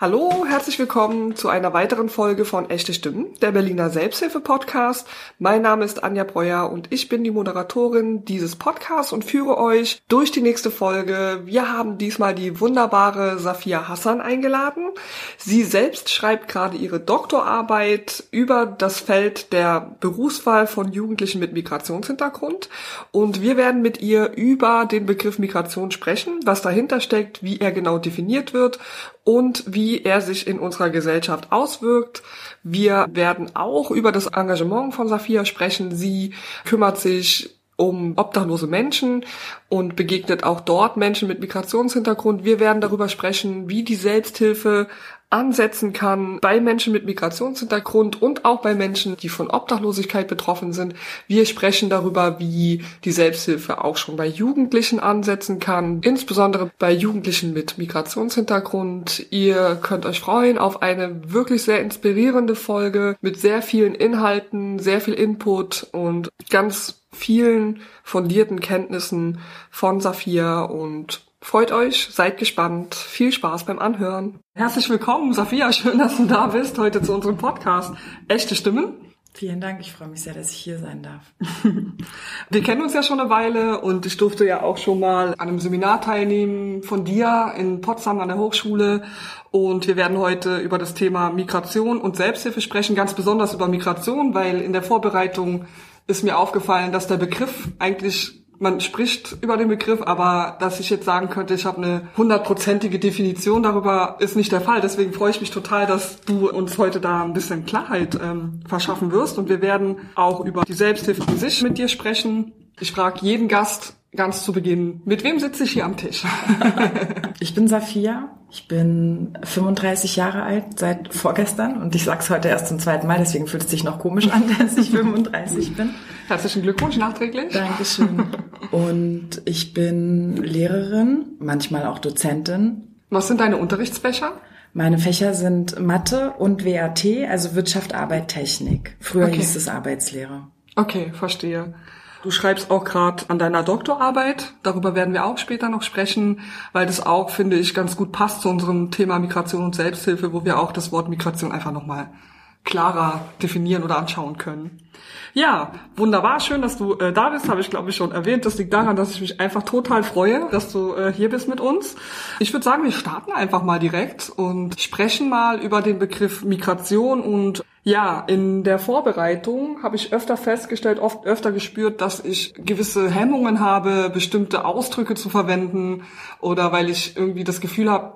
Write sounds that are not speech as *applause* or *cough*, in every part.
Hallo, herzlich willkommen zu einer weiteren Folge von Echte Stimmen, der Berliner Selbsthilfe-Podcast. Mein Name ist Anja Breuer und ich bin die Moderatorin dieses Podcasts und führe euch durch die nächste Folge. Wir haben diesmal die wunderbare Safia Hassan eingeladen. Sie selbst schreibt gerade ihre Doktorarbeit über das Feld der Berufswahl von Jugendlichen mit Migrationshintergrund und wir werden mit ihr über den Begriff Migration sprechen, was dahinter steckt, wie er genau definiert wird und wie er sich in unserer Gesellschaft auswirkt. Wir werden auch über das Engagement von Safia sprechen. Sie kümmert sich um obdachlose Menschen und begegnet auch dort Menschen mit Migrationshintergrund. Wir werden darüber sprechen, wie die Selbsthilfe ansetzen kann bei Menschen mit Migrationshintergrund und auch bei Menschen, die von Obdachlosigkeit betroffen sind. Wir sprechen darüber, wie die Selbsthilfe auch schon bei Jugendlichen ansetzen kann, insbesondere bei Jugendlichen mit Migrationshintergrund. Ihr könnt euch freuen auf eine wirklich sehr inspirierende Folge mit sehr vielen Inhalten, sehr viel Input und ganz vielen fundierten Kenntnissen von Safia und Freut euch, seid gespannt. Viel Spaß beim Anhören. Herzlich willkommen, Safia. Schön, dass du da bist heute zu unserem Podcast. Echte Stimmen. Vielen Dank. Ich freue mich sehr, dass ich hier sein darf. *laughs* Wir kennen uns ja schon eine Weile und ich durfte ja auch schon mal an einem Seminar teilnehmen von dir in Potsdam an der Hochschule. Und wir werden heute über das Thema Migration und Selbsthilfe sprechen, ganz besonders über Migration, weil in der Vorbereitung ist mir aufgefallen, dass der Begriff eigentlich man spricht über den Begriff, aber dass ich jetzt sagen könnte, ich habe eine hundertprozentige Definition darüber, ist nicht der Fall. Deswegen freue ich mich total, dass du uns heute da ein bisschen Klarheit ähm, verschaffen wirst. Und wir werden auch über die Selbsthilfe an sich mit dir sprechen. Ich frage jeden Gast ganz zu Beginn, mit wem sitze ich hier am Tisch? *laughs* *laughs* ich bin Safia. Ich bin 35 Jahre alt seit vorgestern und ich sag's heute erst zum zweiten Mal, deswegen fühlt es sich noch komisch an, *laughs* dass ich 35 bin. Herzlichen Glückwunsch nachträglich. Dankeschön. *laughs* Und ich bin Lehrerin, manchmal auch Dozentin. Was sind deine Unterrichtsfächer? Meine Fächer sind Mathe und WAT, also Wirtschaft, Arbeit, Technik. Früher okay. hieß es Arbeitslehre. Okay, verstehe. Du schreibst auch gerade an deiner Doktorarbeit. Darüber werden wir auch später noch sprechen, weil das auch, finde ich, ganz gut passt zu unserem Thema Migration und Selbsthilfe, wo wir auch das Wort Migration einfach nochmal klarer definieren oder anschauen können. Ja, wunderbar, schön, dass du äh, da bist, habe ich glaube ich schon erwähnt. Das liegt daran, dass ich mich einfach total freue, dass du äh, hier bist mit uns. Ich würde sagen, wir starten einfach mal direkt und sprechen mal über den Begriff Migration und ja, in der Vorbereitung habe ich öfter festgestellt, oft öfter gespürt, dass ich gewisse Hemmungen habe, bestimmte Ausdrücke zu verwenden oder weil ich irgendwie das Gefühl habe,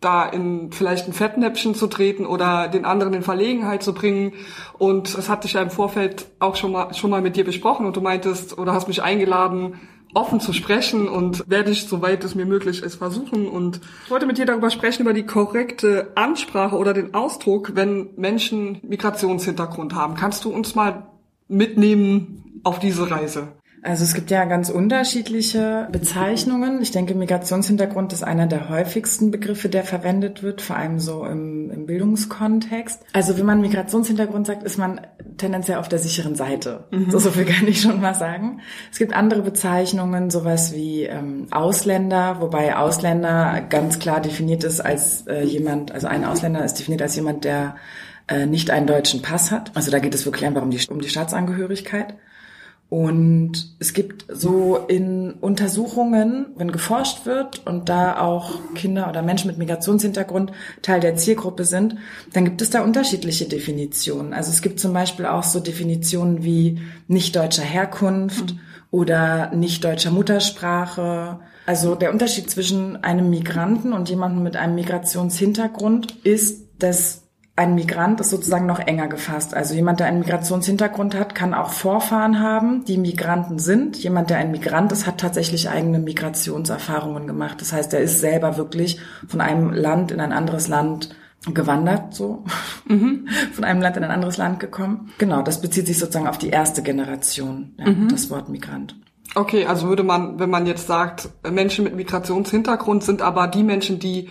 da in vielleicht ein Fettnäpfchen zu treten oder den anderen in Verlegenheit zu bringen. Und das hatte ich ja im Vorfeld auch schon mal, schon mal mit dir besprochen und du meintest oder hast mich eingeladen, offen zu sprechen und werde ich, soweit es mir möglich ist, versuchen. Und ich wollte mit dir darüber sprechen, über die korrekte Ansprache oder den Ausdruck, wenn Menschen Migrationshintergrund haben. Kannst du uns mal mitnehmen auf diese Reise? Also es gibt ja ganz unterschiedliche Bezeichnungen. Ich denke, Migrationshintergrund ist einer der häufigsten Begriffe, der verwendet wird, vor allem so im, im Bildungskontext. Also wenn man Migrationshintergrund sagt, ist man tendenziell auf der sicheren Seite. Mhm. So, so viel kann ich schon mal sagen. Es gibt andere Bezeichnungen, sowas wie ähm, Ausländer, wobei Ausländer ganz klar definiert ist als äh, jemand, also ein Ausländer ist definiert als jemand, der äh, nicht einen deutschen Pass hat. Also da geht es wirklich einfach um die, um die Staatsangehörigkeit. Und es gibt so in Untersuchungen, wenn geforscht wird und da auch Kinder oder Menschen mit Migrationshintergrund Teil der Zielgruppe sind, dann gibt es da unterschiedliche Definitionen. Also es gibt zum Beispiel auch so Definitionen wie nicht deutscher Herkunft mhm. oder nicht deutscher Muttersprache. Also der Unterschied zwischen einem Migranten und jemandem mit einem Migrationshintergrund ist, dass ein Migrant ist sozusagen noch enger gefasst. Also jemand, der einen Migrationshintergrund hat, kann auch Vorfahren haben, die Migranten sind. Jemand, der ein Migrant ist, hat tatsächlich eigene Migrationserfahrungen gemacht. Das heißt, er ist selber wirklich von einem Land in ein anderes Land gewandert, so *laughs* mhm. von einem Land in ein anderes Land gekommen. Genau, das bezieht sich sozusagen auf die erste Generation, ja, mhm. das Wort Migrant. Okay, also würde man, wenn man jetzt sagt, Menschen mit Migrationshintergrund sind aber die Menschen, die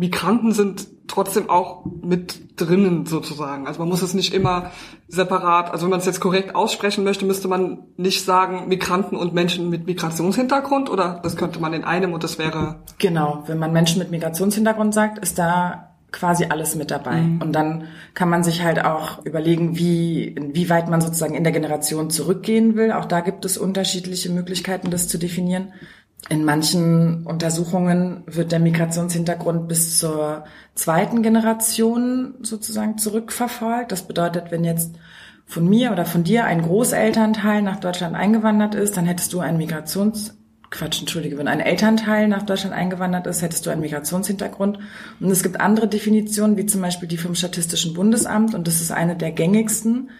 Migranten sind trotzdem auch mit drinnen sozusagen. Also man muss es nicht immer separat, also wenn man es jetzt korrekt aussprechen möchte, müsste man nicht sagen Migranten und Menschen mit Migrationshintergrund oder das könnte man in einem und das wäre. Genau, wenn man Menschen mit Migrationshintergrund sagt, ist da quasi alles mit dabei. Mhm. Und dann kann man sich halt auch überlegen, wie, wie weit man sozusagen in der Generation zurückgehen will. Auch da gibt es unterschiedliche Möglichkeiten, das zu definieren. In manchen Untersuchungen wird der Migrationshintergrund bis zur zweiten Generation sozusagen zurückverfolgt. Das bedeutet, wenn jetzt von mir oder von dir ein Großelternteil nach Deutschland eingewandert ist, dann hättest du einen Migrations Quatsch, entschuldige, wenn ein Elternteil nach Deutschland eingewandert ist, hättest du einen Migrationshintergrund. Und es gibt andere Definitionen, wie zum Beispiel die vom Statistischen Bundesamt, und das ist eine der gängigsten.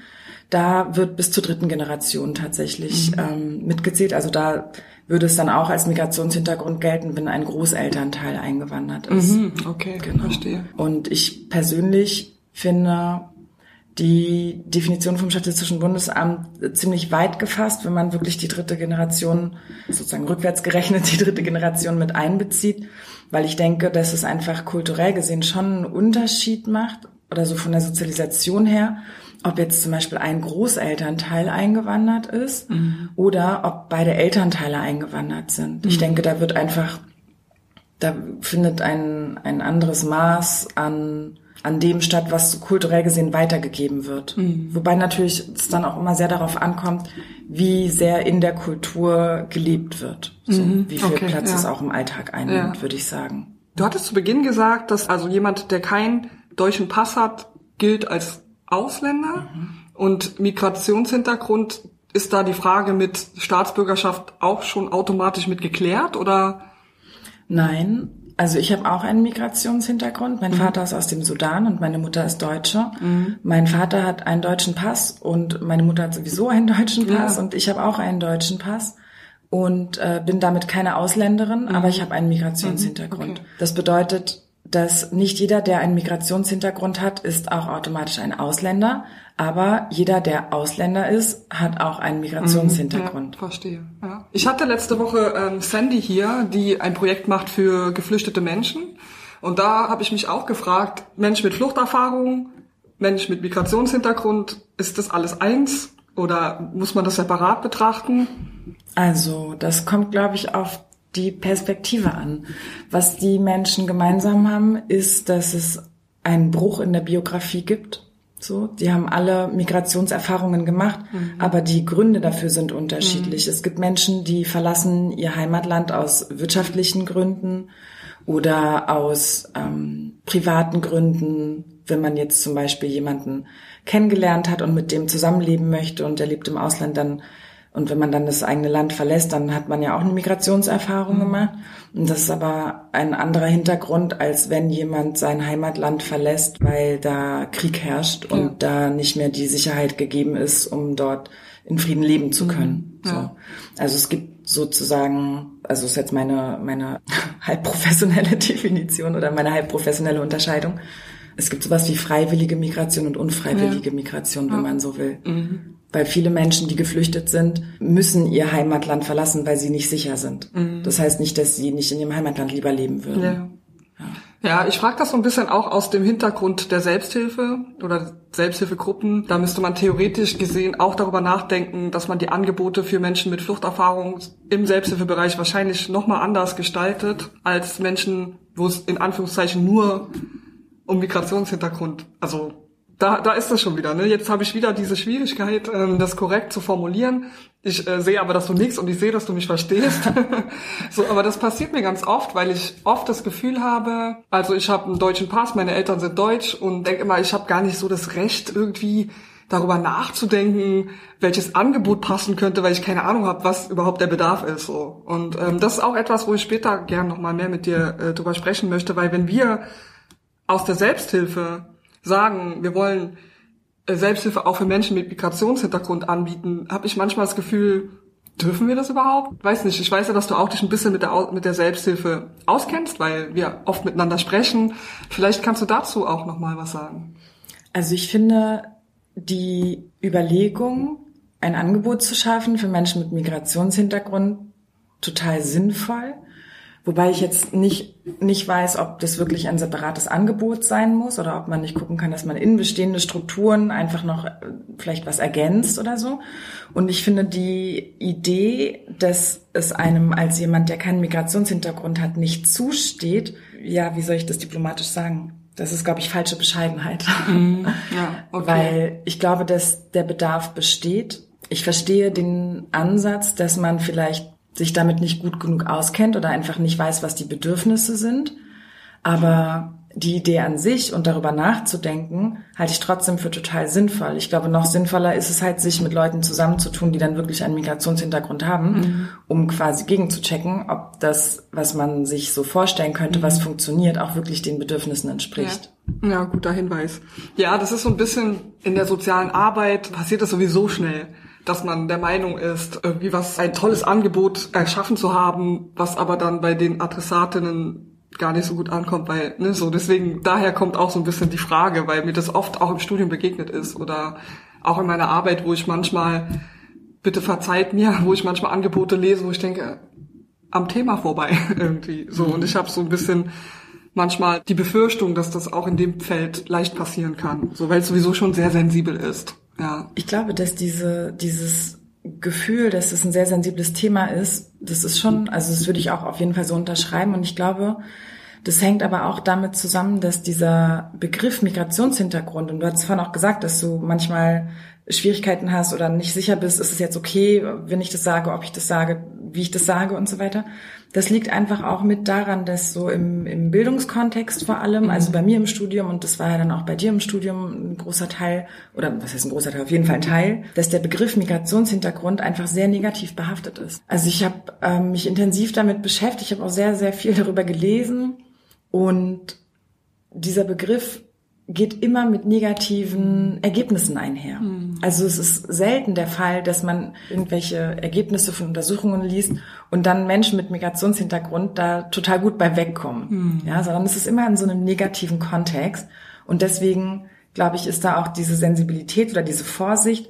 Da wird bis zur dritten Generation tatsächlich mhm. ähm, mitgezählt. Also da würde es dann auch als Migrationshintergrund gelten, wenn ein Großelternteil eingewandert ist. Mhm, okay, genau. verstehe. Und ich persönlich finde, die Definition vom Statistischen Bundesamt ziemlich weit gefasst, wenn man wirklich die dritte Generation, sozusagen rückwärts gerechnet, die dritte Generation mit einbezieht, weil ich denke, dass es einfach kulturell gesehen schon einen Unterschied macht oder so von der Sozialisation her, ob jetzt zum Beispiel ein Großelternteil eingewandert ist mhm. oder ob beide Elternteile eingewandert sind. Mhm. Ich denke, da wird einfach, da findet ein, ein anderes Maß an an dem statt, was kulturell gesehen weitergegeben wird. Mhm. Wobei natürlich es dann auch immer sehr darauf ankommt, wie sehr in der Kultur gelebt wird. So, mhm. Wie viel okay, Platz ja. es auch im Alltag einnimmt, ja. würde ich sagen. Du hattest zu Beginn gesagt, dass also jemand, der keinen deutschen Pass hat, gilt als Ausländer mhm. und Migrationshintergrund ist da die Frage mit Staatsbürgerschaft auch schon automatisch mit geklärt oder? Nein, also ich habe auch einen Migrationshintergrund. Mein mhm. Vater ist aus dem Sudan und meine Mutter ist Deutsche. Mhm. Mein Vater hat einen deutschen Pass und meine Mutter hat sowieso einen deutschen Pass ja. und ich habe auch einen deutschen Pass und äh, bin damit keine Ausländerin, mhm. aber ich habe einen Migrationshintergrund. Okay. Das bedeutet, dass nicht jeder, der einen Migrationshintergrund hat, ist auch automatisch ein Ausländer. Aber jeder, der Ausländer ist, hat auch einen Migrationshintergrund. Ja, verstehe. Ja. Ich hatte letzte Woche ähm, Sandy hier, die ein Projekt macht für geflüchtete Menschen. Und da habe ich mich auch gefragt, Mensch mit Fluchterfahrung, Mensch mit Migrationshintergrund, ist das alles eins oder muss man das separat betrachten? Also, das kommt, glaube ich, auf die Perspektive an. Was die Menschen gemeinsam haben, ist, dass es einen Bruch in der Biografie gibt so, die haben alle Migrationserfahrungen gemacht, mhm. aber die Gründe dafür sind unterschiedlich. Mhm. Es gibt Menschen, die verlassen ihr Heimatland aus wirtschaftlichen Gründen oder aus ähm, privaten Gründen. Wenn man jetzt zum Beispiel jemanden kennengelernt hat und mit dem zusammenleben möchte und der lebt im Ausland, dann und wenn man dann das eigene Land verlässt, dann hat man ja auch eine Migrationserfahrung mhm. gemacht. Und das ist aber ein anderer Hintergrund, als wenn jemand sein Heimatland verlässt, weil da Krieg herrscht ja. und da nicht mehr die Sicherheit gegeben ist, um dort in Frieden leben zu mhm. können. Mhm. Ja. So. Also es gibt sozusagen, also ist jetzt meine, meine *laughs* halb professionelle *laughs* Definition oder meine halb professionelle Unterscheidung. Es gibt sowas wie freiwillige Migration und unfreiwillige ja. Migration, wenn man so will. Mhm. Weil viele Menschen, die geflüchtet sind, müssen ihr Heimatland verlassen, weil sie nicht sicher sind. Mhm. Das heißt nicht, dass sie nicht in ihrem Heimatland lieber leben würden. Ja. Ja, ich frage das so ein bisschen auch aus dem Hintergrund der Selbsthilfe oder Selbsthilfegruppen. Da müsste man theoretisch gesehen auch darüber nachdenken, dass man die Angebote für Menschen mit Fluchterfahrung im Selbsthilfebereich wahrscheinlich nochmal anders gestaltet als Menschen, wo es in Anführungszeichen nur um Migrationshintergrund, also da, da ist das schon wieder. Ne? Jetzt habe ich wieder diese Schwierigkeit, ähm, das korrekt zu formulieren. Ich äh, sehe aber, dass du nichts und ich sehe, dass du mich verstehst. *laughs* so, aber das passiert mir ganz oft, weil ich oft das Gefühl habe, also ich habe einen deutschen Pass, meine Eltern sind deutsch und denke immer, ich habe gar nicht so das Recht irgendwie darüber nachzudenken, welches Angebot passen könnte, weil ich keine Ahnung habe, was überhaupt der Bedarf ist. So. Und ähm, das ist auch etwas, wo ich später gern nochmal mehr mit dir äh, drüber sprechen möchte, weil wenn wir aus der Selbsthilfe sagen, wir wollen äh, Selbsthilfe auch für Menschen mit Migrationshintergrund anbieten, habe ich manchmal das Gefühl, dürfen wir das überhaupt? Weiß nicht. Ich weiß ja, dass du auch dich ein bisschen mit der, mit der Selbsthilfe auskennst, weil wir oft miteinander sprechen. Vielleicht kannst du dazu auch noch mal was sagen. Also ich finde die Überlegung, ein Angebot zu schaffen für Menschen mit Migrationshintergrund total sinnvoll. Wobei ich jetzt nicht, nicht weiß, ob das wirklich ein separates Angebot sein muss oder ob man nicht gucken kann, dass man in bestehende Strukturen einfach noch äh, vielleicht was ergänzt oder so. Und ich finde die Idee, dass es einem als jemand, der keinen Migrationshintergrund hat, nicht zusteht, ja, wie soll ich das diplomatisch sagen? das ist, glaube ich, falsche Bescheidenheit. Mhm. *laughs* Ja, okay. Weil ich glaube, dass der Bedarf besteht. Ich verstehe den Ansatz, dass man vielleicht sich damit nicht gut genug auskennt oder einfach nicht weiß, was die Bedürfnisse sind. Aber die Idee an sich und darüber nachzudenken, halte ich trotzdem für total sinnvoll. Ich glaube, noch sinnvoller ist es halt, sich mit Leuten zusammenzutun, die dann wirklich einen Migrationshintergrund haben, mhm. um quasi gegenzuchecken, ob das, was man sich so vorstellen könnte, mhm. was funktioniert, auch wirklich den Bedürfnissen entspricht. Ja. ja, guter Hinweis. Ja, das ist so ein bisschen in der sozialen Arbeit passiert das sowieso schnell dass man der Meinung ist, irgendwie was ein tolles Angebot erschaffen zu haben, was aber dann bei den Adressatinnen gar nicht so gut ankommt, weil, ne, so deswegen, daher kommt auch so ein bisschen die Frage, weil mir das oft auch im Studium begegnet ist oder auch in meiner Arbeit, wo ich manchmal, bitte verzeiht mir, *laughs* wo ich manchmal Angebote lese, wo ich denke, am Thema vorbei *laughs* irgendwie. So, und ich habe so ein bisschen manchmal die Befürchtung, dass das auch in dem Feld leicht passieren kann, so weil es sowieso schon sehr sensibel ist. Ja. Ich glaube, dass diese, dieses Gefühl, dass es ein sehr sensibles Thema ist, das ist schon, also das würde ich auch auf jeden Fall so unterschreiben. Und ich glaube, das hängt aber auch damit zusammen, dass dieser Begriff Migrationshintergrund, und du hast vorhin auch gesagt, dass du manchmal Schwierigkeiten hast oder nicht sicher bist, ist es jetzt okay, wenn ich das sage, ob ich das sage, wie ich das sage und so weiter. Das liegt einfach auch mit daran, dass so im, im Bildungskontext vor allem, mhm. also bei mir im Studium und das war ja dann auch bei dir im Studium ein großer Teil, oder was heißt ein großer Teil, auf jeden Fall ein Teil, dass der Begriff Migrationshintergrund einfach sehr negativ behaftet ist. Also ich habe ähm, mich intensiv damit beschäftigt, ich habe auch sehr, sehr viel darüber gelesen und dieser Begriff geht immer mit negativen Ergebnissen einher. Mhm. Also es ist selten der Fall, dass man irgendwelche Ergebnisse von Untersuchungen liest und dann Menschen mit Migrationshintergrund da total gut bei wegkommen. Mhm. Ja, sondern es ist immer in so einem negativen Kontext. Und deswegen, glaube ich, ist da auch diese Sensibilität oder diese Vorsicht,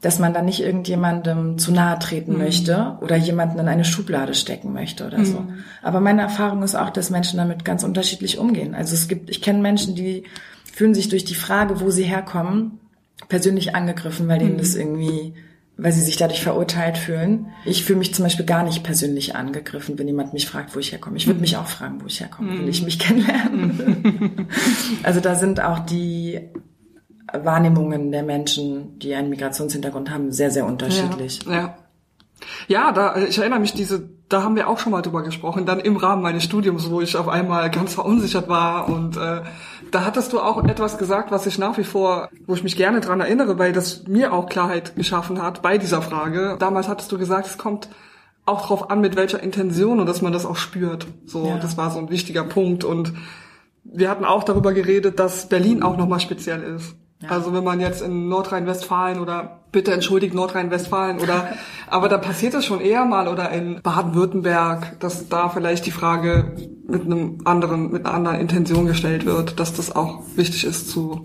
dass man da nicht irgendjemandem zu nahe treten mhm. möchte oder jemanden in eine Schublade stecken möchte oder so. Mhm. Aber meine Erfahrung ist auch, dass Menschen damit ganz unterschiedlich umgehen. Also es gibt, ich kenne Menschen, die fühlen sich durch die Frage, wo sie herkommen, persönlich angegriffen, weil denen mhm. das irgendwie, weil sie sich dadurch verurteilt fühlen. Ich fühle mich zum Beispiel gar nicht persönlich angegriffen, wenn jemand mich fragt, wo ich herkomme. Ich würde mhm. mich auch fragen, wo ich herkomme, will ich mhm. mich kennenlernen. *laughs* also da sind auch die Wahrnehmungen der Menschen, die einen Migrationshintergrund haben, sehr, sehr unterschiedlich. Ja, ja. Ja, da, ich erinnere mich, diese, da haben wir auch schon mal drüber gesprochen, dann im Rahmen meines Studiums, wo ich auf einmal ganz verunsichert war und äh, da hattest du auch etwas gesagt, was ich nach wie vor, wo ich mich gerne dran erinnere, weil das mir auch Klarheit geschaffen hat bei dieser Frage. Damals hattest du gesagt, es kommt auch drauf an, mit welcher Intention und dass man das auch spürt. So, ja. das war so ein wichtiger Punkt und wir hatten auch darüber geredet, dass Berlin auch nochmal speziell ist. Ja. Also wenn man jetzt in Nordrhein-Westfalen oder bitte entschuldigt Nordrhein-Westfalen oder *laughs* aber da passiert es schon eher mal oder in Baden-Württemberg, dass da vielleicht die Frage mit einem anderen mit einer anderen Intention gestellt wird, dass das auch wichtig ist zu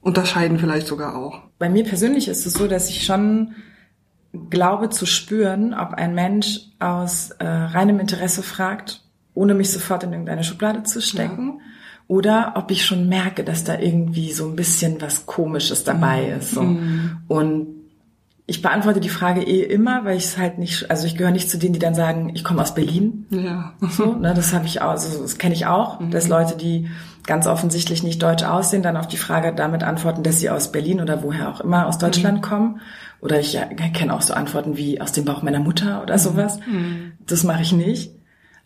unterscheiden vielleicht sogar auch. Bei mir persönlich ist es so, dass ich schon glaube zu spüren, ob ein Mensch aus äh, reinem Interesse fragt, ohne mich sofort in irgendeine Schublade zu stecken. Ja oder ob ich schon merke, dass da irgendwie so ein bisschen was Komisches dabei mhm. ist. So. Mhm. Und ich beantworte die Frage eh immer, weil ich es halt nicht, also ich gehöre nicht zu denen, die dann sagen, ich komme aus Berlin. Ja. So, ne, das habe ich auch, also das kenne ich auch, mhm. dass Leute, die ganz offensichtlich nicht deutsch aussehen, dann auf die Frage damit antworten, dass sie aus Berlin oder woher auch immer aus Deutschland mhm. kommen. Oder ich ja, kenne auch so Antworten wie aus dem Bauch meiner Mutter oder mhm. sowas. Mhm. Das mache ich nicht.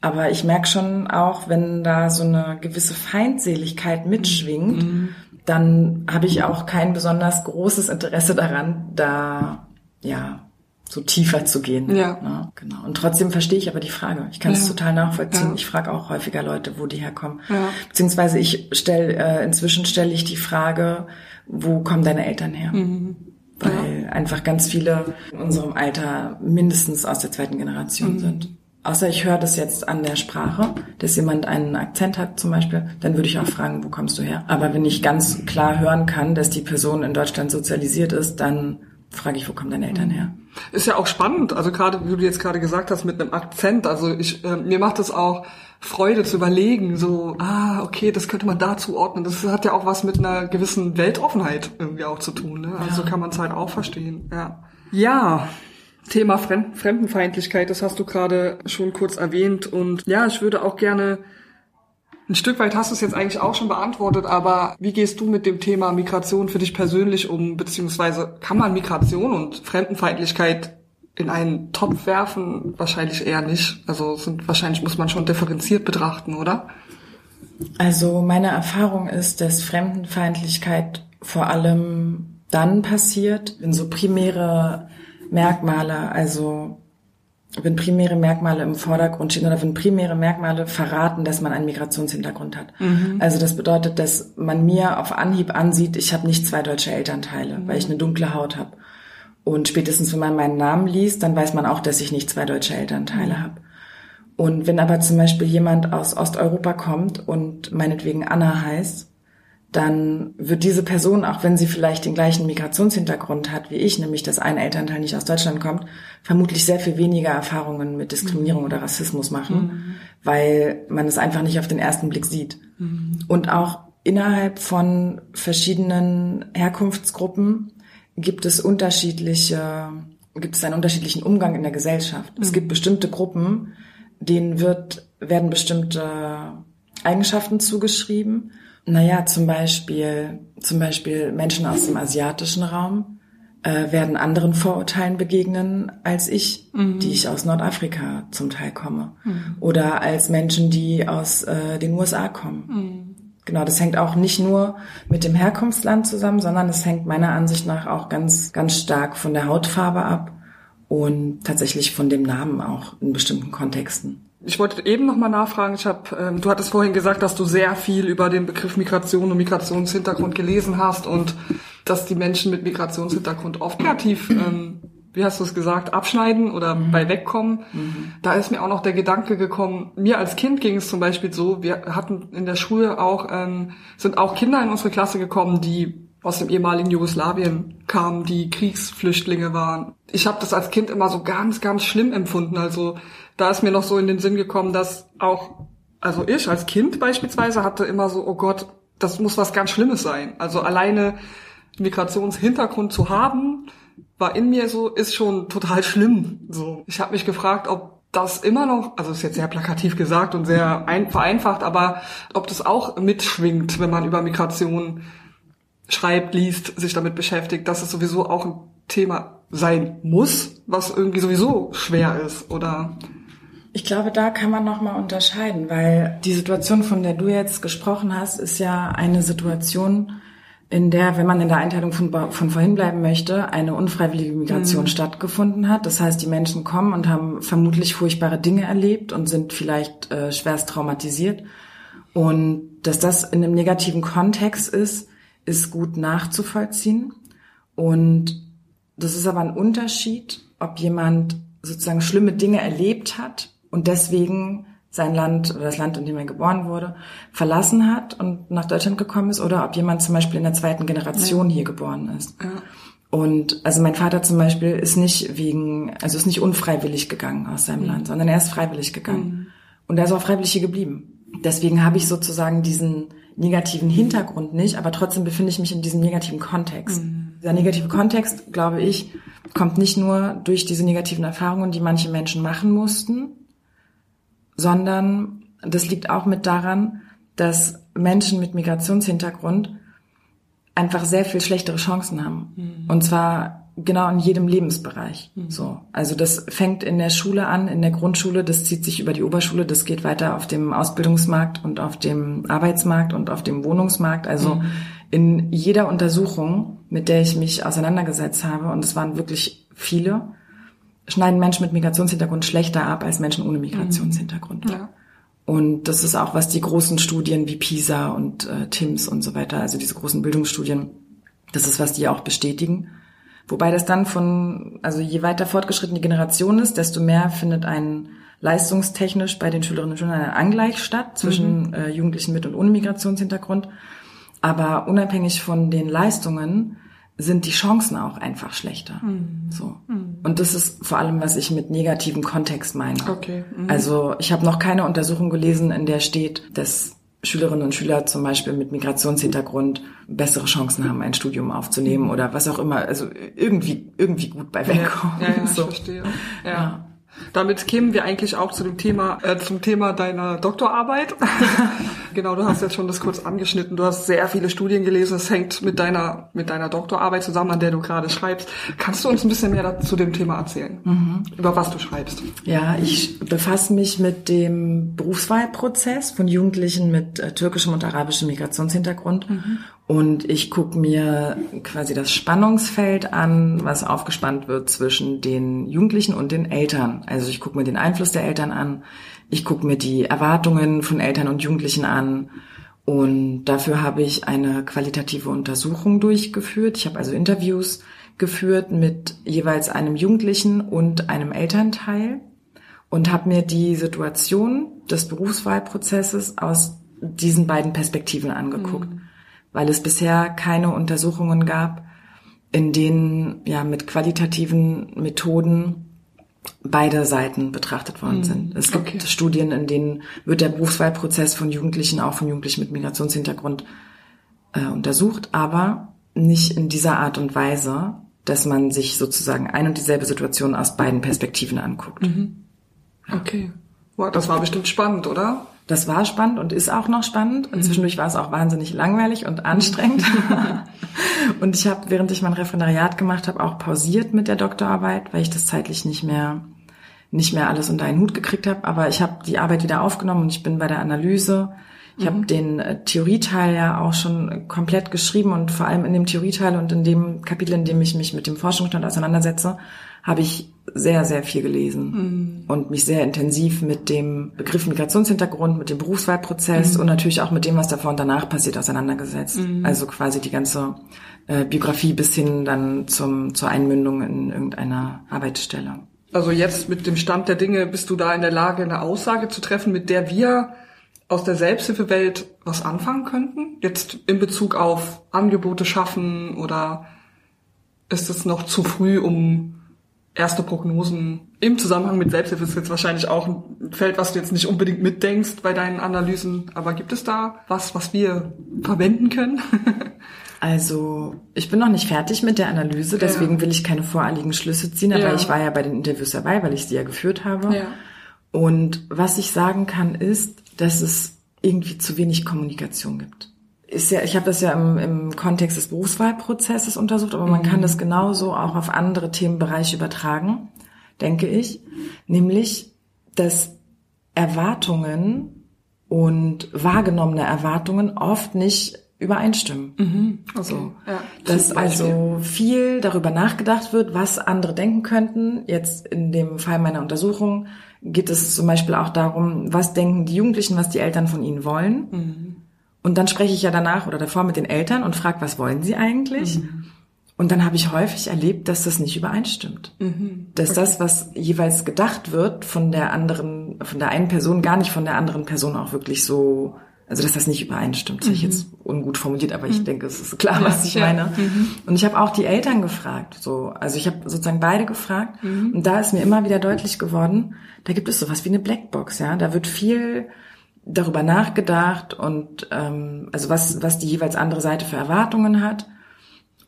Aber ich merke schon auch, wenn da so eine gewisse Feindseligkeit mitschwingt, mhm. dann habe ich auch kein besonders großes Interesse daran, da ja so tiefer zu gehen. Ja. Ne? Genau. Und trotzdem verstehe ich aber die Frage. Ich kann es total nachvollziehen. Ja. Ich frage auch häufiger Leute, wo die herkommen. Ja. Beziehungsweise ich stelle, äh, inzwischen stelle ich die Frage, wo kommen deine Eltern her? Mhm. Weil ja. einfach ganz viele in unserem Alter mindestens aus der zweiten Generation mhm. sind. Außer ich höre das jetzt an der Sprache, dass jemand einen Akzent hat zum Beispiel, dann würde ich auch fragen, wo kommst du her? Aber wenn ich ganz klar hören kann, dass die Person in Deutschland sozialisiert ist, dann frage ich, wo kommen deine Eltern her? Ist ja auch spannend, also gerade, wie du jetzt gerade gesagt hast, mit einem Akzent. Also ich, äh, mir macht es auch Freude zu überlegen, so, ah, okay, das könnte man da zuordnen. Das hat ja auch was mit einer gewissen Weltoffenheit irgendwie auch zu tun. Ne? Also ja. kann man es halt auch verstehen. Ja. Ja, Thema Fremdenfeindlichkeit, das hast du gerade schon kurz erwähnt. Und ja, ich würde auch gerne Ein Stück weit hast du es jetzt eigentlich auch schon beantwortet, aber wie gehst du mit dem Thema Migration für dich persönlich um, beziehungsweise kann man Migration und Fremdenfeindlichkeit in einen Topf werfen? Wahrscheinlich eher nicht. Also sind, wahrscheinlich muss man schon differenziert betrachten, oder? Also meine Erfahrung ist, dass Fremdenfeindlichkeit vor allem dann passiert, wenn so primäre Merkmale, also wenn primäre Merkmale im Vordergrund stehen oder wenn primäre Merkmale verraten, dass man einen Migrationshintergrund hat. Mhm. Also das bedeutet, dass man mir auf Anhieb ansieht, ich habe nicht zwei deutsche Elternteile, mhm. weil ich eine dunkle Haut habe. Und spätestens, wenn man meinen Namen liest, dann weiß man auch, dass ich nicht zwei deutsche Elternteile mhm. habe. Und wenn aber zum Beispiel jemand aus Osteuropa kommt und meinetwegen Anna heißt, dann wird diese Person, auch wenn sie vielleicht den gleichen Migrationshintergrund hat wie ich, nämlich dass ein Elternteil nicht aus Deutschland kommt, vermutlich sehr viel weniger Erfahrungen mit Diskriminierung mhm. oder Rassismus machen, mhm. weil man es einfach nicht auf den ersten Blick sieht. Mhm. Und auch innerhalb von verschiedenen Herkunftsgruppen gibt es unterschiedliche, gibt es einen unterschiedlichen Umgang in der Gesellschaft. Es gibt bestimmte Gruppen, denen wird, werden bestimmte Eigenschaften zugeschrieben naja, zum Beispiel, zum Beispiel Menschen aus dem asiatischen Raum äh, werden anderen Vorurteilen begegnen als ich, mhm. die ich aus Nordafrika zum Teil komme. Mhm. Oder als Menschen, die aus äh, den USA kommen. Mhm. Genau, das hängt auch nicht nur mit dem Herkunftsland zusammen, sondern es hängt meiner Ansicht nach auch ganz, ganz stark von der Hautfarbe ab und tatsächlich von dem Namen auch in bestimmten Kontexten. Ich wollte eben noch mal nachfragen. Ich habe, ähm, du hattest vorhin gesagt, dass du sehr viel über den Begriff Migration und Migrationshintergrund gelesen hast und dass die Menschen mit Migrationshintergrund oft negativ, ähm, wie hast du es gesagt, abschneiden oder mhm. bei wegkommen. Mhm. Da ist mir auch noch der Gedanke gekommen. Mir als Kind ging es zum Beispiel so: Wir hatten in der Schule auch ähm, sind auch Kinder in unsere Klasse gekommen, die aus dem ehemaligen Jugoslawien kamen, die Kriegsflüchtlinge waren. Ich habe das als Kind immer so ganz, ganz schlimm empfunden. Also da ist mir noch so in den Sinn gekommen, dass auch, also ich als Kind beispielsweise hatte immer so, oh Gott, das muss was ganz Schlimmes sein. Also alleine Migrationshintergrund zu haben, war in mir so, ist schon total schlimm. So, ich habe mich gefragt, ob das immer noch, also ist jetzt sehr plakativ gesagt und sehr ein, vereinfacht, aber ob das auch mitschwingt, wenn man über Migration schreibt, liest, sich damit beschäftigt, dass es sowieso auch ein Thema sein muss, was irgendwie sowieso schwer ist, oder? Ich glaube, da kann man nochmal unterscheiden, weil die Situation, von der du jetzt gesprochen hast, ist ja eine Situation, in der, wenn man in der Einteilung von, von vorhin bleiben möchte, eine unfreiwillige Migration mhm. stattgefunden hat. Das heißt, die Menschen kommen und haben vermutlich furchtbare Dinge erlebt und sind vielleicht äh, schwerst traumatisiert. Und dass das in einem negativen Kontext ist, ist gut nachzuvollziehen. Und das ist aber ein Unterschied, ob jemand sozusagen schlimme Dinge erlebt hat und deswegen sein Land oder das Land, in dem er geboren wurde, verlassen hat und nach Deutschland gekommen ist oder ob jemand zum Beispiel in der zweiten Generation ja. hier geboren ist. Ja. Und also mein Vater zum Beispiel ist nicht wegen, also ist nicht unfreiwillig gegangen aus seinem mhm. Land, sondern er ist freiwillig gegangen. Mhm. Und er ist auch freiwillig hier geblieben. Deswegen habe ich sozusagen diesen negativen Hintergrund nicht, aber trotzdem befinde ich mich in diesem negativen Kontext. Mhm. Dieser negative Kontext, glaube ich, kommt nicht nur durch diese negativen Erfahrungen, die manche Menschen machen mussten, sondern das liegt auch mit daran, dass Menschen mit Migrationshintergrund einfach sehr viel schlechtere Chancen haben. Mhm. Und zwar genau in jedem Lebensbereich. Mhm. So. Also das fängt in der Schule an, in der Grundschule, das zieht sich über die Oberschule, das geht weiter auf dem Ausbildungsmarkt und auf dem Arbeitsmarkt und auf dem Wohnungsmarkt. Also mhm. in jeder Untersuchung, mit der ich mich auseinandergesetzt habe, und es waren wirklich viele, schneiden Menschen mit Migrationshintergrund schlechter ab als Menschen ohne Migrationshintergrund. Ja. Und das ist auch, was die großen Studien wie PISA und äh, TIMS und so weiter, also diese großen Bildungsstudien, das ist, was die auch bestätigen. Wobei das dann von, also je weiter fortgeschritten die Generation ist, desto mehr findet ein leistungstechnisch bei den Schülerinnen und Schülern ein Angleich statt zwischen mhm. äh, Jugendlichen mit und ohne Migrationshintergrund. Aber unabhängig von den Leistungen sind die Chancen auch einfach schlechter. Mhm. So. Mhm. Und das ist vor allem, was ich mit negativem Kontext meine. Okay. Mhm. Also ich habe noch keine Untersuchung gelesen, in der steht, dass Schülerinnen und Schüler zum Beispiel mit Migrationshintergrund bessere Chancen haben, ein Studium aufzunehmen oder was auch immer. Also irgendwie irgendwie gut bei wegkommen. Ja, ja, ja *laughs* so. ich verstehe. Ja. ja. Damit kämen wir eigentlich auch zu dem Thema, äh, zum Thema deiner Doktorarbeit. *laughs* genau, du hast jetzt schon das kurz angeschnitten. Du hast sehr viele Studien gelesen. Es hängt mit deiner, mit deiner Doktorarbeit zusammen, an der du gerade schreibst. Kannst du uns ein bisschen mehr zu dem Thema erzählen? Mhm. Über was du schreibst? Ja, ich befasse mich mit dem Berufswahlprozess von Jugendlichen mit äh, türkischem und arabischem Migrationshintergrund. Mhm. Und ich gucke mir quasi das Spannungsfeld an, was aufgespannt wird zwischen den Jugendlichen und den Eltern. Also ich gucke mir den Einfluss der Eltern an, ich gucke mir die Erwartungen von Eltern und Jugendlichen an. Und dafür habe ich eine qualitative Untersuchung durchgeführt. Ich habe also Interviews geführt mit jeweils einem Jugendlichen und einem Elternteil und habe mir die Situation des Berufswahlprozesses aus diesen beiden Perspektiven angeguckt. Mhm weil es bisher keine Untersuchungen gab, in denen ja mit qualitativen Methoden beide Seiten betrachtet worden sind. Mhm. Es gibt okay. Studien, in denen wird der Berufswahlprozess von Jugendlichen, auch von Jugendlichen mit Migrationshintergrund äh, untersucht, aber nicht in dieser Art und Weise, dass man sich sozusagen ein und dieselbe Situation aus beiden Perspektiven anguckt. Mhm. Okay. Wow, das war bestimmt spannend, oder? Das war spannend und ist auch noch spannend. Und mhm. zwischendurch war es auch wahnsinnig langweilig und anstrengend. *laughs* und ich habe, während ich mein Referendariat gemacht habe, auch pausiert mit der Doktorarbeit, weil ich das zeitlich nicht mehr nicht mehr alles unter einen Hut gekriegt habe. Aber ich habe die Arbeit wieder aufgenommen und ich bin bei der Analyse. Ich mhm. habe den äh, Theorieteil ja auch schon komplett geschrieben und vor allem in dem Theorieteil und in dem Kapitel, in dem ich mich mit dem Forschungsstand auseinandersetze, habe ich sehr, sehr viel gelesen mhm. und mich sehr intensiv mit dem Begriff Migrationshintergrund, mit dem Berufswahlprozess mhm. und natürlich auch mit dem, was davor und danach passiert, auseinandergesetzt. Mhm. Also quasi die ganze äh, Biografie bis hin dann zum, zur Einmündung in irgendeiner Arbeitsstelle. Also jetzt mit dem Stand der Dinge bist du da in der Lage, eine Aussage zu treffen, mit der wir aus der Selbsthilfewelt was anfangen könnten? Jetzt in Bezug auf Angebote schaffen oder ist es noch zu früh, um erste Prognosen im Zusammenhang mit Selbsthilfe ist jetzt wahrscheinlich auch ein Feld, was du jetzt nicht unbedingt mitdenkst bei deinen Analysen. Aber gibt es da was, was wir verwenden können? *laughs* Also, ich bin noch nicht fertig mit der Analyse, deswegen ja. will ich keine voreiligen Schlüsse ziehen, aber ja. ich war ja bei den Interviews dabei, weil ich sie ja geführt habe. Ja. Und was ich sagen kann, ist, dass es irgendwie zu wenig Kommunikation gibt ist ja, ich habe das ja im, im Kontext des Berufswahlprozesses untersucht, aber man kann mhm. das genauso auch auf andere Themenbereiche übertragen, denke ich. Nämlich, dass Erwartungen und wahrgenommene Erwartungen oft nicht übereinstimmen. Mhm. Okay. So. Ja, dass also viel darüber nachgedacht wird, was andere denken könnten. Jetzt in dem Fall meiner Untersuchung geht es zum Beispiel auch darum, was denken die Jugendlichen, was die Eltern von ihnen wollen. Mhm. Und dann spreche ich ja danach oder davor mit den Eltern und frage, was wollen sie eigentlich? Mhm. Und dann habe ich häufig erlebt, dass das nicht übereinstimmt. Mhm. Dass okay. das, was jeweils gedacht wird von der anderen, von der einen Person, gar nicht von der anderen Person auch wirklich so, also dass das nicht übereinstimmt. Das mhm. habe ich jetzt ungut formuliert, aber ich mhm. denke, es ist klar, was ich ja. meine. Mhm. Und ich habe auch die Eltern gefragt. So, also ich habe sozusagen beide gefragt. Mhm. Und da ist mir immer wieder deutlich geworden, da gibt es sowas wie eine Blackbox, ja. Da wird viel darüber nachgedacht und ähm, also was, was die jeweils andere Seite für Erwartungen hat.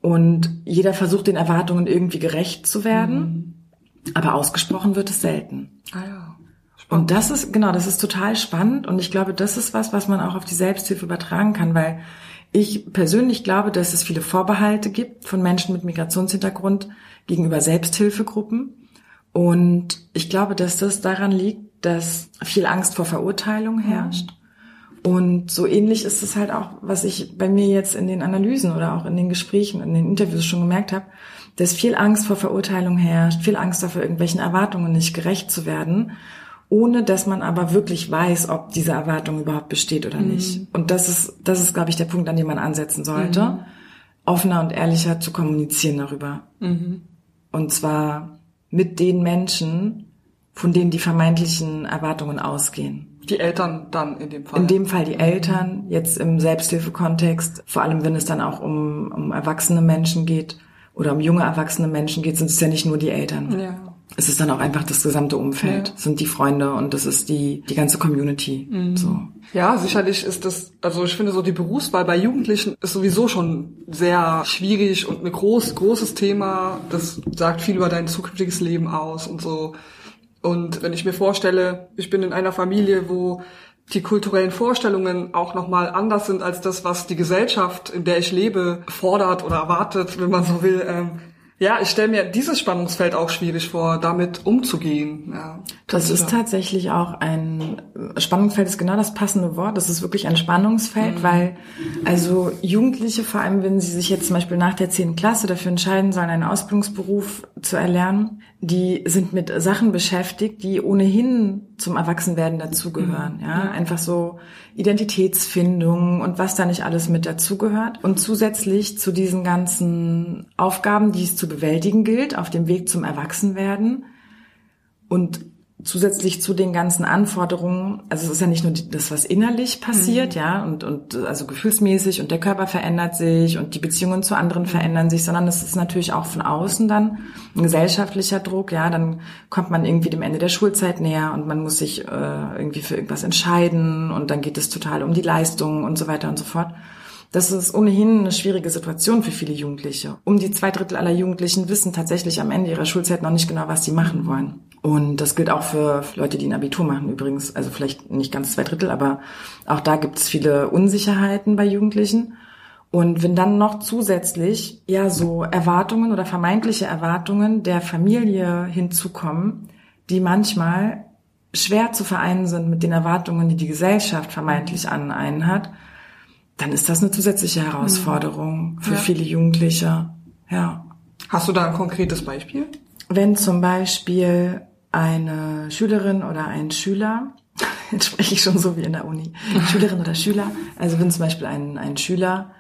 Und jeder versucht den Erwartungen irgendwie gerecht zu werden, mhm. aber ausgesprochen wird es selten. Ah ja. Und das ist, genau, das ist total spannend und ich glaube, das ist was, was man auch auf die Selbsthilfe übertragen kann, weil ich persönlich glaube, dass es viele Vorbehalte gibt von Menschen mit Migrationshintergrund gegenüber Selbsthilfegruppen. Und ich glaube, dass das daran liegt, dass viel Angst vor Verurteilung herrscht. Und so ähnlich ist es halt auch, was ich bei mir jetzt in den Analysen oder auch in den Gesprächen, in den Interviews schon gemerkt habe, dass viel Angst vor Verurteilung herrscht, viel Angst davor, irgendwelchen Erwartungen nicht gerecht zu werden, ohne dass man aber wirklich weiß, ob diese Erwartung überhaupt besteht oder mhm. nicht. Und das ist, das ist, glaube ich, der Punkt, an dem man ansetzen sollte, mhm. offener und ehrlicher zu kommunizieren darüber. Mhm. Und zwar mit den Menschen, von denen die vermeintlichen Erwartungen ausgehen. Die Eltern dann in dem Fall. In dem Fall die Eltern, jetzt im Selbsthilfekontext, vor allem wenn es dann auch um, um erwachsene Menschen geht oder um junge erwachsene Menschen geht, sind es ja nicht nur die Eltern. Ja. Es ist dann auch einfach das gesamte Umfeld, ja. sind die Freunde und das ist die, die ganze Community. Mhm. So. Ja, sicherlich ist das, also ich finde so die Berufswahl bei Jugendlichen ist sowieso schon sehr schwierig und ein groß, großes Thema. Das sagt viel über dein zukünftiges Leben aus und so. Und wenn ich mir vorstelle, ich bin in einer Familie, wo die kulturellen Vorstellungen auch nochmal anders sind als das, was die Gesellschaft, in der ich lebe, fordert oder erwartet, wenn man so will, ähm, ja, ich stelle mir dieses Spannungsfeld auch schwierig vor, damit umzugehen. Ja, das ist da? tatsächlich auch ein Spannungsfeld ist genau das passende Wort. Das ist wirklich ein Spannungsfeld, mhm. weil also Jugendliche, vor allem wenn sie sich jetzt zum Beispiel nach der zehnten Klasse dafür entscheiden sollen, einen Ausbildungsberuf zu erlernen, die sind mit Sachen beschäftigt, die ohnehin zum Erwachsenwerden dazugehören. Mhm. Ja, einfach so Identitätsfindung und was da nicht alles mit dazugehört. Und zusätzlich zu diesen ganzen Aufgaben, die es zu bewältigen gilt, auf dem Weg zum Erwachsenwerden und zusätzlich zu den ganzen Anforderungen, also es ist ja nicht nur das, was innerlich passiert, mhm. ja, und, und also gefühlsmäßig und der Körper verändert sich und die Beziehungen zu anderen verändern sich, sondern es ist natürlich auch von außen dann ein gesellschaftlicher Druck, ja, dann kommt man irgendwie dem Ende der Schulzeit näher und man muss sich äh, irgendwie für irgendwas entscheiden und dann geht es total um die Leistung und so weiter und so fort. Das ist ohnehin eine schwierige Situation für viele Jugendliche. Um die zwei Drittel aller Jugendlichen wissen tatsächlich am Ende ihrer Schulzeit noch nicht genau, was sie machen wollen. Und das gilt auch für Leute, die ein Abitur machen übrigens. Also vielleicht nicht ganz zwei Drittel, aber auch da gibt es viele Unsicherheiten bei Jugendlichen. Und wenn dann noch zusätzlich ja so Erwartungen oder vermeintliche Erwartungen der Familie hinzukommen, die manchmal schwer zu vereinen sind mit den Erwartungen, die die Gesellschaft vermeintlich an einen hat, dann ist das eine zusätzliche Herausforderung für ja. viele Jugendliche. Ja. Hast du da ein konkretes Beispiel? Wenn zum Beispiel eine Schülerin oder ein Schüler, *laughs* jetzt spreche ich schon so wie in der Uni, Schülerin oder Schüler, also wenn zum Beispiel ein, ein Schüler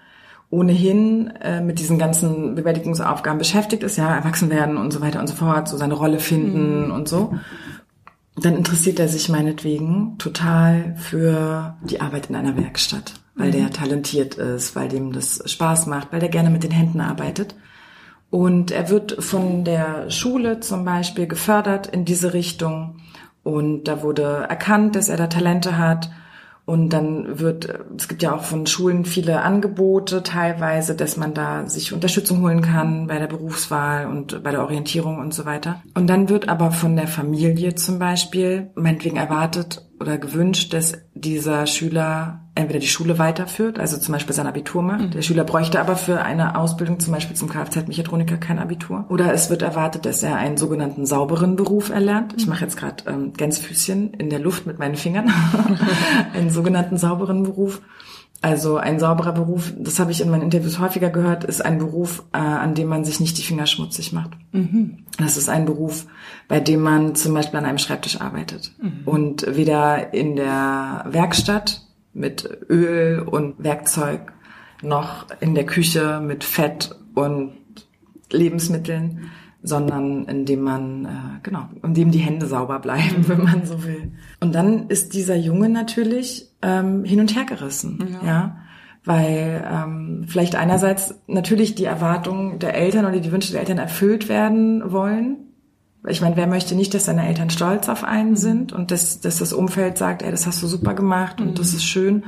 ohnehin äh, mit diesen ganzen Bewältigungsaufgaben beschäftigt ist, ja, erwachsen werden und so weiter und so fort, so seine Rolle finden mhm. und so, dann interessiert er sich meinetwegen total für die Arbeit in einer Werkstatt weil mhm. der talentiert ist, weil dem das Spaß macht, weil der gerne mit den Händen arbeitet. Und er wird von der Schule zum Beispiel gefördert in diese Richtung. Und da wurde erkannt, dass er da Talente hat. Und dann wird, es gibt ja auch von Schulen viele Angebote teilweise, dass man da sich Unterstützung holen kann bei der Berufswahl und bei der Orientierung und so weiter. Und dann wird aber von der Familie zum Beispiel meinetwegen erwartet oder gewünscht, dass dieser Schüler entweder die Schule weiterführt, also zum Beispiel sein Abitur macht. Mhm. Der Schüler bräuchte aber für eine Ausbildung, zum Beispiel zum Kfz-Mechatroniker, kein Abitur. Oder es wird erwartet, dass er einen sogenannten sauberen Beruf erlernt. Ich mhm. mache jetzt gerade ähm, Gänsefüßchen in der Luft mit meinen Fingern. *laughs* einen sogenannten sauberen Beruf. Also ein sauberer Beruf, das habe ich in meinen Interviews häufiger gehört, ist ein Beruf, äh, an dem man sich nicht die Finger schmutzig macht. Mhm. Das ist ein Beruf, bei dem man zum Beispiel an einem Schreibtisch arbeitet mhm. und weder in der Werkstatt mit Öl und Werkzeug noch in der Küche mit Fett und Lebensmitteln, sondern indem man, äh, genau, indem die Hände sauber bleiben, *laughs* wenn man so will. Und dann ist dieser Junge natürlich ähm, hin und her gerissen, ja. ja? Weil ähm, vielleicht einerseits natürlich die Erwartungen der Eltern oder die Wünsche der Eltern erfüllt werden wollen, ich meine, wer möchte nicht, dass seine Eltern stolz auf einen sind und dass, dass das Umfeld sagt, ey, das hast du super gemacht und mhm. das ist schön.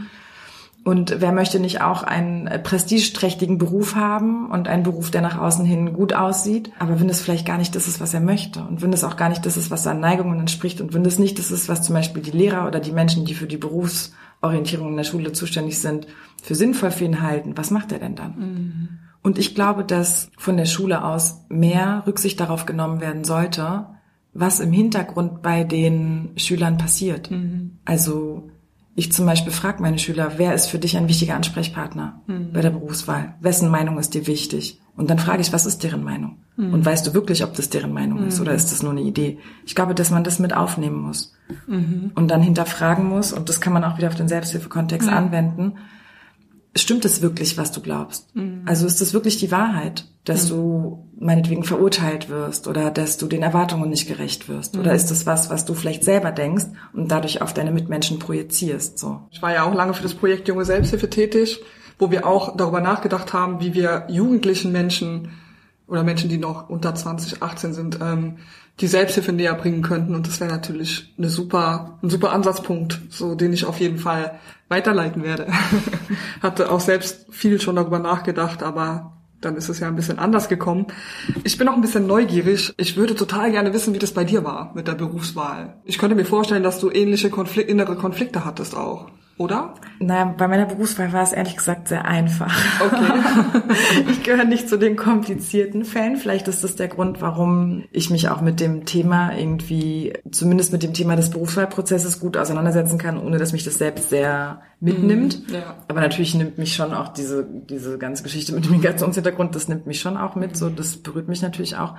Und wer möchte nicht auch einen prestigeträchtigen Beruf haben und einen Beruf, der nach außen hin gut aussieht, aber wenn es vielleicht gar nicht das ist, was er möchte und wenn es auch gar nicht das ist, was seinen Neigungen entspricht und wenn es nicht das ist, was zum Beispiel die Lehrer oder die Menschen, die für die Berufsorientierung in der Schule zuständig sind, für sinnvoll für ihn halten, was macht er denn dann? Mhm. Und ich glaube, dass von der Schule aus mehr Rücksicht darauf genommen werden sollte, was im Hintergrund bei den Schülern passiert. Mhm. Also ich zum Beispiel frage meine Schüler, wer ist für dich ein wichtiger Ansprechpartner mhm. bei der Berufswahl? Wessen Meinung ist dir wichtig? Und dann frage ich, was ist deren Meinung? Mhm. Und weißt du wirklich, ob das deren Meinung ist oder mhm. ist das nur eine Idee? Ich glaube, dass man das mit aufnehmen muss mhm. und dann hinterfragen muss. Und das kann man auch wieder auf den Selbsthilfekontext anwenden stimmt es wirklich, was du glaubst? Mhm. Also ist es wirklich die Wahrheit, dass mhm. du meinetwegen verurteilt wirst oder dass du den Erwartungen nicht gerecht wirst? Mhm. Oder ist es was, was du vielleicht selber denkst und dadurch auf deine Mitmenschen projizierst? So. Ich war ja auch lange für das Projekt Junge Selbsthilfe tätig, wo wir auch darüber nachgedacht haben, wie wir jugendlichen Menschen oder Menschen, die noch unter 20, 18 sind, ähm, die Selbsthilfe näher bringen könnten. Und das wäre natürlich eine super, ein super Ansatzpunkt, so den ich auf jeden Fall weiterleiten werde. *laughs* Hatte auch selbst viel schon darüber nachgedacht, aber dann ist es ja ein bisschen anders gekommen. Ich bin auch ein bisschen neugierig. Ich würde total gerne wissen, wie das bei dir war mit der Berufswahl. Ich könnte mir vorstellen, dass du ähnliche Konflik innere Konflikte hattest auch oder? Naja, bei meiner Berufswahl war es ehrlich gesagt sehr einfach. Okay. *laughs* ich gehöre nicht zu den komplizierten Fällen. Vielleicht ist das der Grund, warum ich mich auch mit dem Thema irgendwie, zumindest mit dem Thema des Berufswahlprozesses gut auseinandersetzen kann, ohne dass mich das selbst sehr mitnimmt. Mhm, ja. Aber natürlich nimmt mich schon auch diese, diese ganze Geschichte mit dem Migrationshintergrund, das nimmt mich schon auch mit. So, das berührt mich natürlich auch.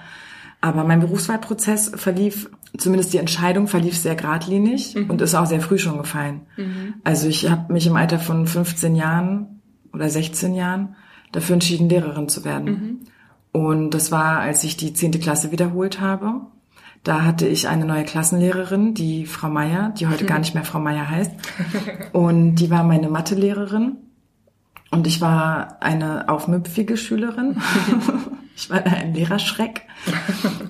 Aber mein Berufswahlprozess verlief, zumindest die Entscheidung verlief sehr geradlinig mhm. und ist auch sehr früh schon gefallen. Mhm. Also ich habe mich im Alter von 15 Jahren oder 16 Jahren dafür entschieden, Lehrerin zu werden. Mhm. Und das war, als ich die zehnte Klasse wiederholt habe. Da hatte ich eine neue Klassenlehrerin, die Frau Meier, die heute gar *laughs* nicht mehr Frau Meier heißt. Und die war meine Mathelehrerin. Und ich war eine aufmüpfige Schülerin. *laughs* Ich war ein Lehrerschreck.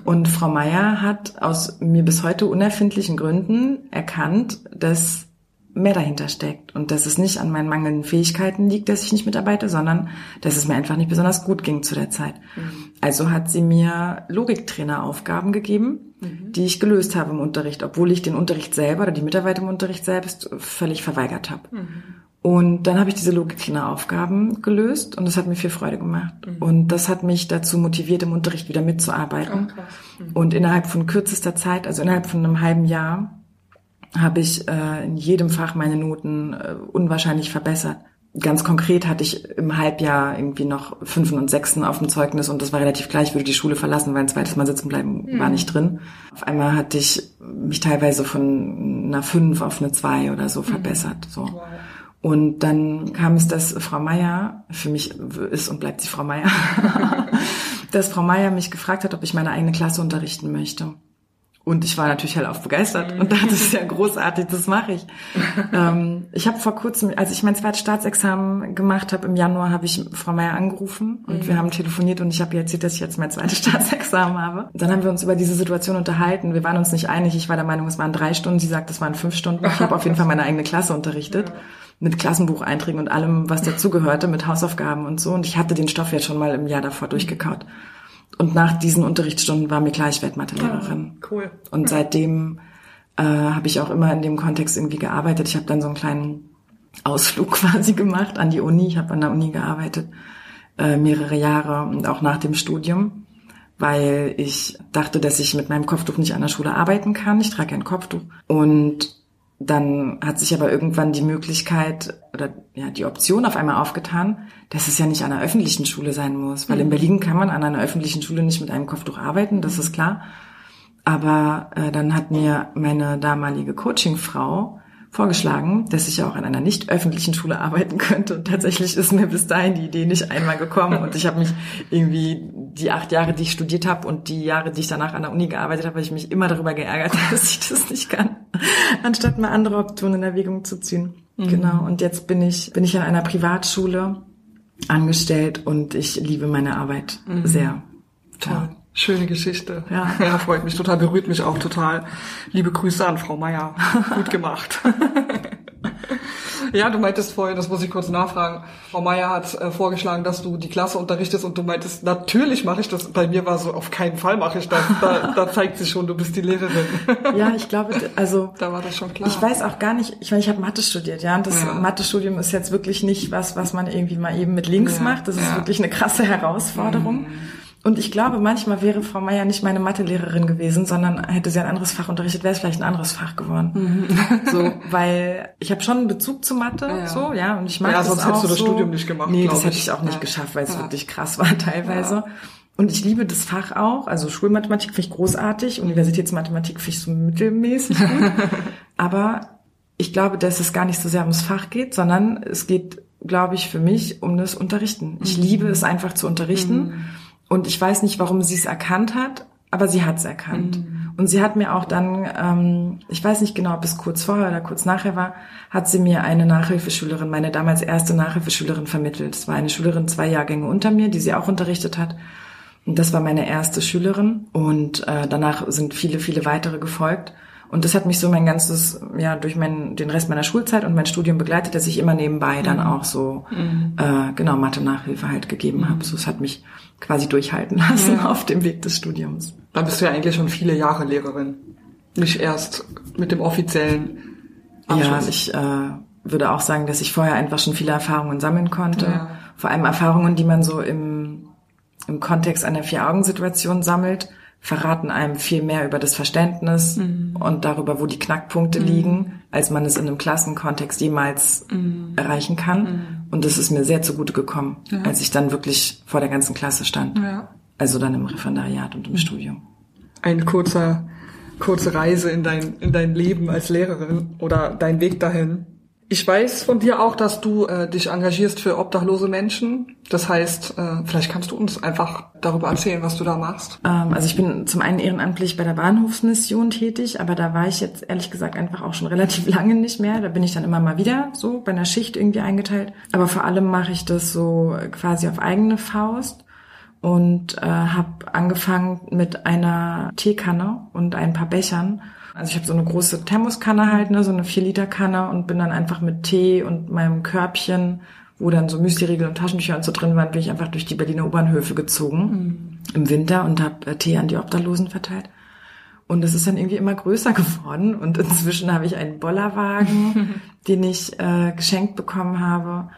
Und Frau Meier hat aus mir bis heute unerfindlichen Gründen erkannt, dass mehr dahinter steckt und dass es nicht an meinen mangelnden Fähigkeiten liegt, dass ich nicht mitarbeite, sondern dass es mir einfach nicht besonders gut ging zu der Zeit. Mhm. Also hat sie mir Logiktraineraufgaben gegeben, mhm. die ich gelöst habe im Unterricht, obwohl ich den Unterricht selber oder die Mitarbeiter im Unterricht selbst völlig verweigert habe. Mhm. Und dann habe ich diese Logiktraineraufgaben gelöst und das hat mir viel Freude gemacht. Mhm. Und das hat mich dazu motiviert, im Unterricht wieder mitzuarbeiten. Oh, mhm. Und innerhalb von kürzester Zeit, also innerhalb von einem halben Jahr, habe ich äh, in jedem Fach meine Noten äh, unwahrscheinlich verbessert. Ganz konkret hatte ich im Halbjahr irgendwie noch Fünfen und Sechsen auf dem Zeugnis und das war relativ gleich, ich würde die Schule verlassen, weil ein zweites Mal sitzen bleiben mhm. war nicht drin. Auf einmal hatte ich mich teilweise von einer Fünf auf eine Zwei oder so mhm. verbessert. So. Wow. Und dann kam es, dass Frau Meier, für mich ist und bleibt sie Frau Meier, *laughs* dass Frau Meier mich gefragt hat, ob ich meine eigene Klasse unterrichten möchte. Und ich war natürlich hellauf begeistert und dachte, das ist ja großartig, das mache ich. *laughs* ähm, ich habe vor kurzem, als ich mein zweites Staatsexamen gemacht habe, im Januar habe ich Frau Meier angerufen und mhm. wir haben telefoniert und ich habe ihr erzählt, dass ich jetzt mein zweites *laughs* Staatsexamen habe. Dann haben wir uns über diese Situation unterhalten. Wir waren uns nicht einig. Ich war der Meinung, es waren drei Stunden. Sie sagt, es waren fünf Stunden. Ich habe auf jeden Fall meine eigene Klasse unterrichtet. Ja mit Klassenbucheinträgen und allem, was dazugehörte, mit Hausaufgaben und so. Und ich hatte den Stoff ja schon mal im Jahr davor durchgekaut. Und nach diesen Unterrichtsstunden war mir klar, ich werde Mathelehrerin. Oh, cool. Und seitdem äh, habe ich auch immer in dem Kontext irgendwie gearbeitet. Ich habe dann so einen kleinen Ausflug *laughs* quasi gemacht an die Uni. Ich habe an der Uni gearbeitet, äh, mehrere Jahre und auch nach dem Studium, weil ich dachte, dass ich mit meinem Kopftuch nicht an der Schule arbeiten kann. Ich trage ein Kopftuch. Und dann hat sich aber irgendwann die Möglichkeit oder ja die Option auf einmal aufgetan, dass es ja nicht an einer öffentlichen Schule sein muss, weil in mhm. Berlin kann man an einer öffentlichen Schule nicht mit einem Kopftuch arbeiten, das ist klar. Aber äh, dann hat mir meine damalige Coachingfrau vorgeschlagen, dass ich auch an einer nicht öffentlichen Schule arbeiten könnte. Und tatsächlich ist mir bis dahin die Idee nicht einmal gekommen. Und ich habe mich irgendwie die acht Jahre, die ich studiert habe und die Jahre, die ich danach an der Uni gearbeitet habe, habe ich mich immer darüber geärgert, *laughs* dass ich das nicht kann, anstatt mal andere Optionen in Erwägung zu ziehen. Mhm. Genau. Und jetzt bin ich bin ich an einer Privatschule angestellt und ich liebe meine Arbeit mhm. sehr. Toll. Schöne Geschichte. Ja. ja, freut mich total, berührt mich auch total. Liebe Grüße an Frau Meier. *laughs* Gut gemacht. ja, du meintest vorhin, das muss ich kurz nachfragen. Frau Meier hat äh, vorgeschlagen, dass du die Klasse unterrichtest und du meintest, natürlich mache ich das. Bei mir war so, auf keinen Fall mache ich das. Da, da zeigt sich schon, du bist die Lehrerin. *laughs* ja, ich glaube, also da war das schon klar. Ich weiß auch gar nicht, ich meine, ich habe Mathe studiert, ja, und das ja. Mathe-Studium ist jetzt wirklich nicht was, was man irgendwie mal eben mit links ja. macht. Das ist ja. wirklich eine krasse Herausforderung. Mhm. Und ich glaube, manchmal wäre Frau Meier nicht meine Mathelehrerin gewesen, sondern hätte sie ein anderes Fach unterrichtet, wäre es vielleicht ein anderes Fach geworden. Mhm. So, weil ich habe schon einen Bezug zu Mathe, ja. so, ja, und ich mag ja, das sonst hättest du das so. Studium nicht gemacht. Nee, das hätte ich auch nicht ja. geschafft, weil es wirklich krass war teilweise. Und ich liebe das Fach auch. Also Schulmathematik finde ich großartig, Universitätsmathematik finde ich so mittelmäßig gut. *laughs* Aber ich glaube, dass es gar nicht so sehr ums Fach geht, sondern es geht, glaube ich, für mich um das Unterrichten. Ich mhm. liebe es einfach zu unterrichten. Mhm und ich weiß nicht, warum sie es erkannt hat, aber sie hat es erkannt. Mhm. Und sie hat mir auch dann, ähm, ich weiß nicht genau, ob es kurz vorher oder kurz nachher war, hat sie mir eine Nachhilfeschülerin, meine damals erste Nachhilfeschülerin vermittelt. Es war eine Schülerin zwei Jahrgänge unter mir, die sie auch unterrichtet hat. Und das war meine erste Schülerin. Und äh, danach sind viele, viele weitere gefolgt. Und das hat mich so mein ganzes, ja, durch mein, den Rest meiner Schulzeit und mein Studium begleitet, dass ich immer nebenbei dann mhm. auch so, mhm. äh, genau, Mathe-Nachhilfe halt gegeben mhm. habe. So, es hat mich quasi durchhalten lassen ja. auf dem Weg des Studiums. Da bist du ja eigentlich schon viele Jahre Lehrerin. Nicht erst mit dem offiziellen Abschluss. Ja, ich äh, würde auch sagen, dass ich vorher einfach schon viele Erfahrungen sammeln konnte. Ja. Vor allem Erfahrungen, die man so im, im Kontext einer Vier-Augen-Situation sammelt verraten einem viel mehr über das Verständnis mhm. und darüber, wo die Knackpunkte mhm. liegen, als man es in einem Klassenkontext jemals mhm. erreichen kann. Und das ist mir sehr zugute gekommen, ja. als ich dann wirklich vor der ganzen Klasse stand. Ja. Also dann im Referendariat und im mhm. Studium. Ein kurzer, kurze Reise in dein, in dein Leben als Lehrerin oder dein Weg dahin. Ich weiß von dir auch, dass du äh, dich engagierst für obdachlose Menschen. Das heißt, äh, vielleicht kannst du uns einfach darüber erzählen, was du da machst. Ähm, also ich bin zum einen ehrenamtlich bei der Bahnhofsmission tätig, aber da war ich jetzt ehrlich gesagt einfach auch schon *laughs* relativ lange nicht mehr. Da bin ich dann immer mal wieder so bei einer Schicht irgendwie eingeteilt. Aber vor allem mache ich das so quasi auf eigene Faust und äh, habe angefangen mit einer Teekanne und ein paar Bechern also ich habe so eine große Thermoskanne halt, ne, so eine 4-Liter-Kanne und bin dann einfach mit Tee und meinem Körbchen, wo dann so Müsli-Riegel und Taschentücher und so drin waren, bin ich einfach durch die Berliner U-Bahnhöfe gezogen mhm. im Winter und habe äh, Tee an die Obdachlosen verteilt. Und das ist dann irgendwie immer größer *laughs* geworden und inzwischen habe ich einen Bollerwagen, *laughs* den ich äh, geschenkt bekommen habe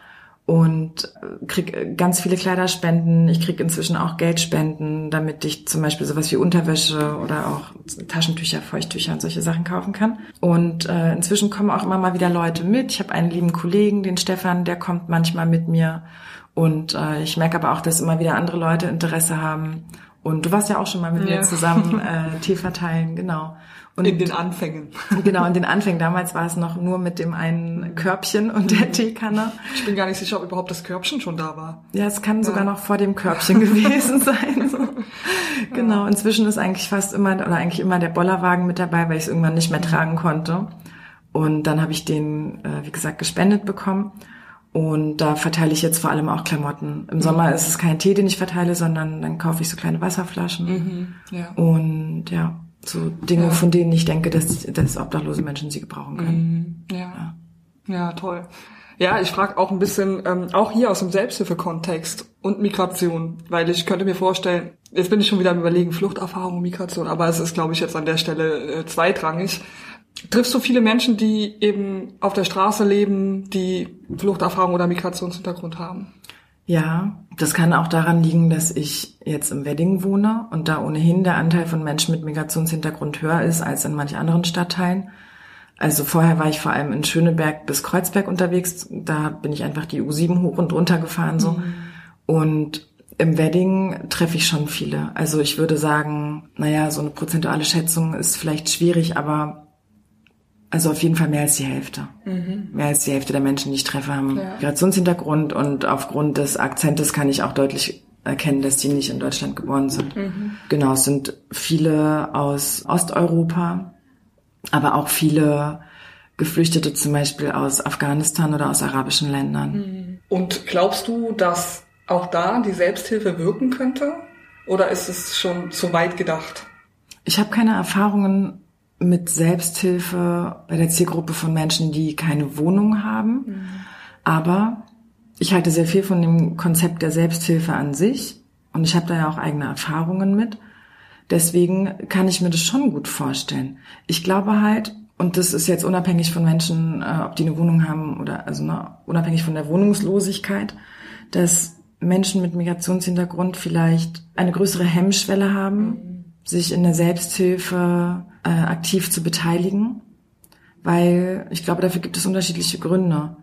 und krieg ganz viele Kleiderspenden. Ich krieg inzwischen auch Geldspenden, damit ich zum Beispiel sowas wie Unterwäsche oder auch Taschentücher, Feuchttücher und solche Sachen kaufen kann. Und äh, inzwischen kommen auch immer mal wieder Leute mit. Ich habe einen lieben Kollegen, den Stefan, der kommt manchmal mit mir. Und äh, ich merke aber auch, dass immer wieder andere Leute Interesse haben. Und du warst ja auch schon mal mit ja. mir zusammen *laughs* äh, Tee verteilen, genau. Und in den Anfängen. *laughs* Genau, in den Anfängen. Damals war es noch nur mit dem einen Körbchen und der mhm. Teekanne. Ich bin gar nicht sicher, ob überhaupt das Körbchen schon da war. Ja, es kann ja. sogar noch vor dem Körbchen *laughs* gewesen sein. So. *laughs* Genau, inzwischen ist eigentlich fast immer, oder eigentlich immer der Bollerwagen mit dabei, weil ich es irgendwann nicht mehr tragen konnte. Und dann habe ich den, äh, wie gesagt, gespendet bekommen. Und da verteile ich jetzt vor allem auch Klamotten. Im Sommer mhm. ist es kein Tee, den ich verteile, sondern dann kaufe ich so kleine Wasserflaschen. Mhm. Ja. Und ja, so Dinge, ja. von denen ich denke, dass, dass obdachlose Menschen sie gebrauchen können. Mhm. Ja. ja. ja, toll. Ja, ich frage auch ein bisschen, ähm, auch hier aus dem Selbsthilfe-Kontext und Migration, weil ich könnte mir vorstellen, jetzt bin ich schon wieder am überlegen, Fluchterfahrung und Migration, aber es ist, glaube ich, jetzt an der Stelle äh, zweitrangig. Triffst du viele Menschen, die eben auf der Straße leben, die Fluchterfahrung oder Migrationshintergrund haben? Ja, das kann auch daran liegen, dass ich jetzt im Wedding wohne und da ohnehin der Anteil von Menschen mit Migrationshintergrund höher ist als in manch anderen Stadtteilen. Also vorher war ich vor allem in Schöneberg bis Kreuzberg unterwegs. Da bin ich einfach die U7 hoch und runter gefahren so. Mhm. Und im Wedding treffe ich schon viele. Also ich würde sagen, naja, so eine prozentuale Schätzung ist vielleicht schwierig, aber also auf jeden Fall mehr als die Hälfte. Mhm. Mehr als die Hälfte der Menschen, die ich treffe, haben ja. Migrationshintergrund und aufgrund des Akzentes kann ich auch deutlich erkennen, dass die nicht in Deutschland geboren sind. Mhm. Genau, es sind viele aus Osteuropa, aber auch viele Geflüchtete zum Beispiel aus Afghanistan oder aus arabischen Ländern. Mhm. Und glaubst du, dass auch da die Selbsthilfe wirken könnte? Oder ist es schon zu weit gedacht? Ich habe keine Erfahrungen mit Selbsthilfe bei der Zielgruppe von Menschen, die keine Wohnung haben. Mhm. Aber ich halte sehr viel von dem Konzept der Selbsthilfe an sich und ich habe da ja auch eigene Erfahrungen mit. Deswegen kann ich mir das schon gut vorstellen. Ich glaube halt, und das ist jetzt unabhängig von Menschen, äh, ob die eine Wohnung haben oder also ne, unabhängig von der Wohnungslosigkeit, dass Menschen mit Migrationshintergrund vielleicht eine größere Hemmschwelle haben, mhm. sich in der Selbsthilfe äh, aktiv zu beteiligen, weil ich glaube, dafür gibt es unterschiedliche Gründe.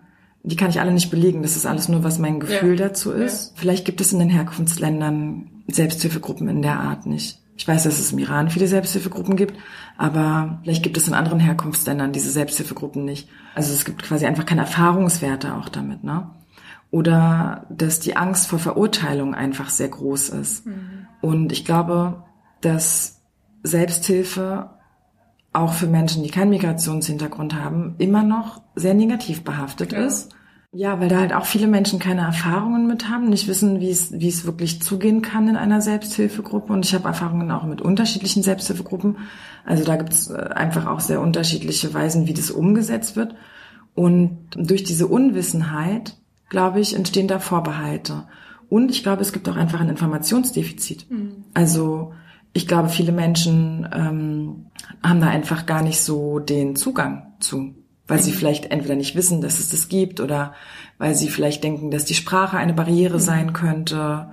Die kann ich alle nicht belegen. Das ist alles nur, was mein Gefühl ja. dazu ist. Ja. Vielleicht gibt es in den Herkunftsländern Selbsthilfegruppen in der Art nicht. Ich weiß, dass es im Iran viele Selbsthilfegruppen gibt, aber vielleicht gibt es in anderen Herkunftsländern diese Selbsthilfegruppen nicht. Also es gibt quasi einfach keine Erfahrungswerte auch damit, ne? Oder dass die Angst vor Verurteilung einfach sehr groß ist. Mhm. Und ich glaube, dass Selbsthilfe auch für Menschen, die keinen Migrationshintergrund haben, immer noch sehr negativ behaftet ja. ist. Ja, weil da halt auch viele Menschen keine Erfahrungen mit haben, nicht wissen, wie es, wie es wirklich zugehen kann in einer Selbsthilfegruppe. Und ich habe Erfahrungen auch mit unterschiedlichen Selbsthilfegruppen. Also da gibt es äh, einfach auch sehr unterschiedliche Weisen, wie das umgesetzt wird. Und durch diese Unwissenheit, glaube ich, entstehen da Vorbehalte. Und ich glaube, es gibt auch einfach ein Informationsdefizit. Mhm. Also ich glaube, viele Menschen ähm, haben da einfach gar nicht so den Zugang zu weil sie vielleicht entweder nicht wissen, dass es das gibt oder weil sie vielleicht denken, dass die Sprache eine Barriere sein könnte,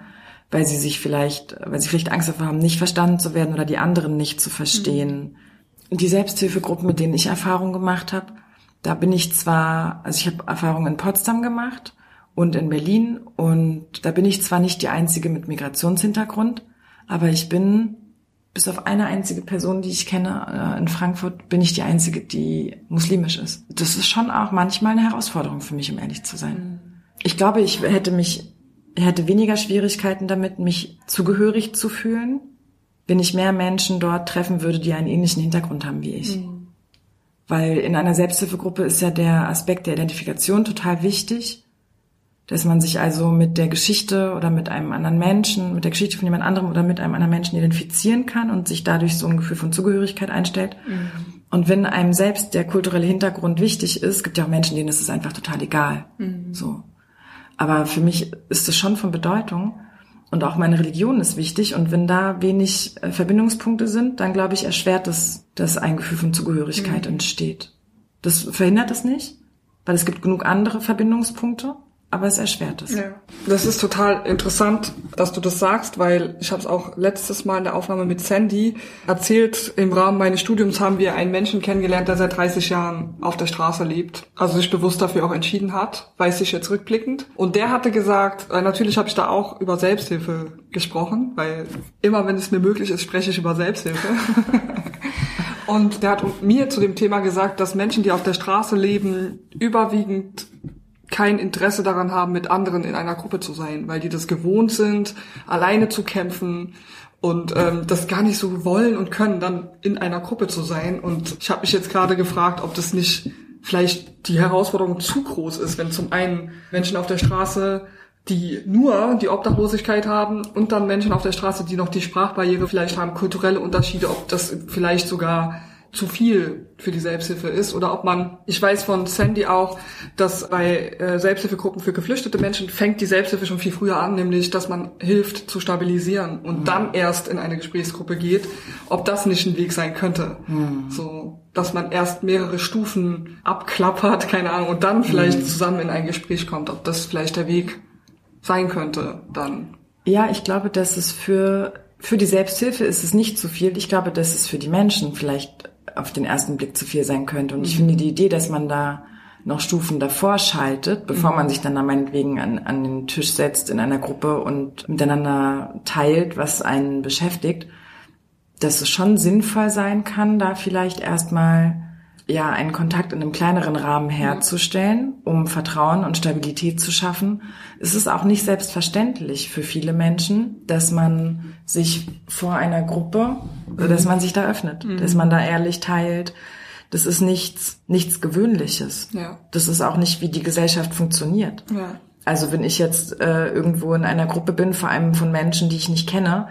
weil sie sich vielleicht, weil sie vielleicht Angst davor haben, nicht verstanden zu werden oder die anderen nicht zu verstehen. Und die Selbsthilfegruppen, mit denen ich Erfahrung gemacht habe, da bin ich zwar, also ich habe Erfahrung in Potsdam gemacht und in Berlin und da bin ich zwar nicht die einzige mit Migrationshintergrund, aber ich bin bis auf eine einzige Person, die ich kenne äh, in Frankfurt, bin ich die einzige, die muslimisch ist. Das ist schon auch manchmal eine Herausforderung für mich, um ehrlich zu sein. Mhm. Ich glaube, ich hätte mich, hätte weniger Schwierigkeiten damit, mich zugehörig zu fühlen, wenn ich mehr Menschen dort treffen würde, die einen ähnlichen Hintergrund haben wie ich. Mhm. Weil in einer Selbsthilfegruppe ist ja der Aspekt der Identifikation total wichtig dass man sich also mit der Geschichte oder mit einem anderen Menschen, mit der Geschichte von jemand anderem oder mit einem anderen Menschen identifizieren kann und sich dadurch so ein Gefühl von Zugehörigkeit einstellt. Mhm. Und wenn einem selbst der kulturelle Hintergrund wichtig ist, gibt ja auch Menschen, denen ist es einfach total egal. Mhm. So. Aber für mich ist es schon von Bedeutung. Und auch meine Religion ist wichtig. Und wenn da wenig äh, Verbindungspunkte sind, dann glaube ich, erschwert es, dass ein Gefühl von Zugehörigkeit mhm. entsteht. Das verhindert es nicht, weil es gibt genug andere Verbindungspunkte aber es erschwert es. Ja. Das ist total interessant, dass du das sagst, weil ich habe es auch letztes Mal in der Aufnahme mit Sandy erzählt. Im Rahmen meines Studiums haben wir einen Menschen kennengelernt, der seit 30 Jahren auf der Straße lebt, also sich bewusst dafür auch entschieden hat, weiß ich jetzt rückblickend. Und der hatte gesagt, äh, natürlich habe ich da auch über Selbsthilfe gesprochen, weil immer wenn es mir möglich ist, spreche ich über Selbsthilfe. *laughs* Und der hat mir zu dem Thema gesagt, dass Menschen, die auf der Straße leben, überwiegend kein Interesse daran haben, mit anderen in einer Gruppe zu sein, weil die das gewohnt sind, alleine zu kämpfen und ähm, das gar nicht so wollen und können, dann in einer Gruppe zu sein. Und ich habe mich jetzt gerade gefragt, ob das nicht vielleicht die Herausforderung zu groß ist, wenn zum einen Menschen auf der Straße die nur die Obdachlosigkeit haben und dann Menschen auf der Straße, die noch die Sprachbarriere vielleicht haben, kulturelle Unterschiede, ob das vielleicht sogar zu viel für die Selbsthilfe ist oder ob man, ich weiß von Sandy auch, dass bei äh, Selbsthilfegruppen für geflüchtete Menschen fängt die Selbsthilfe schon viel früher an, nämlich dass man hilft zu stabilisieren und mhm. dann erst in eine Gesprächsgruppe geht, ob das nicht ein Weg sein könnte. Mhm. So, dass man erst mehrere Stufen abklappert, keine Ahnung, und dann vielleicht mhm. zusammen in ein Gespräch kommt, ob das vielleicht der Weg sein könnte dann. Ja, ich glaube, dass es für für die Selbsthilfe ist es nicht zu viel. Ich glaube, dass es für die Menschen vielleicht auf den ersten Blick zu viel sein könnte. Und ich finde die Idee, dass man da noch Stufen davor schaltet, bevor man sich dann da meinetwegen an, an den Tisch setzt in einer Gruppe und miteinander teilt, was einen beschäftigt, dass es schon sinnvoll sein kann, da vielleicht erstmal ja einen Kontakt in einem kleineren Rahmen herzustellen, um Vertrauen und Stabilität zu schaffen. Es ist auch nicht selbstverständlich für viele Menschen, dass man sich vor einer Gruppe, mhm. dass man sich da öffnet, mhm. dass man da ehrlich teilt. Das ist nichts, nichts Gewöhnliches. Ja. Das ist auch nicht, wie die Gesellschaft funktioniert. Ja. Also wenn ich jetzt äh, irgendwo in einer Gruppe bin, vor allem von Menschen, die ich nicht kenne,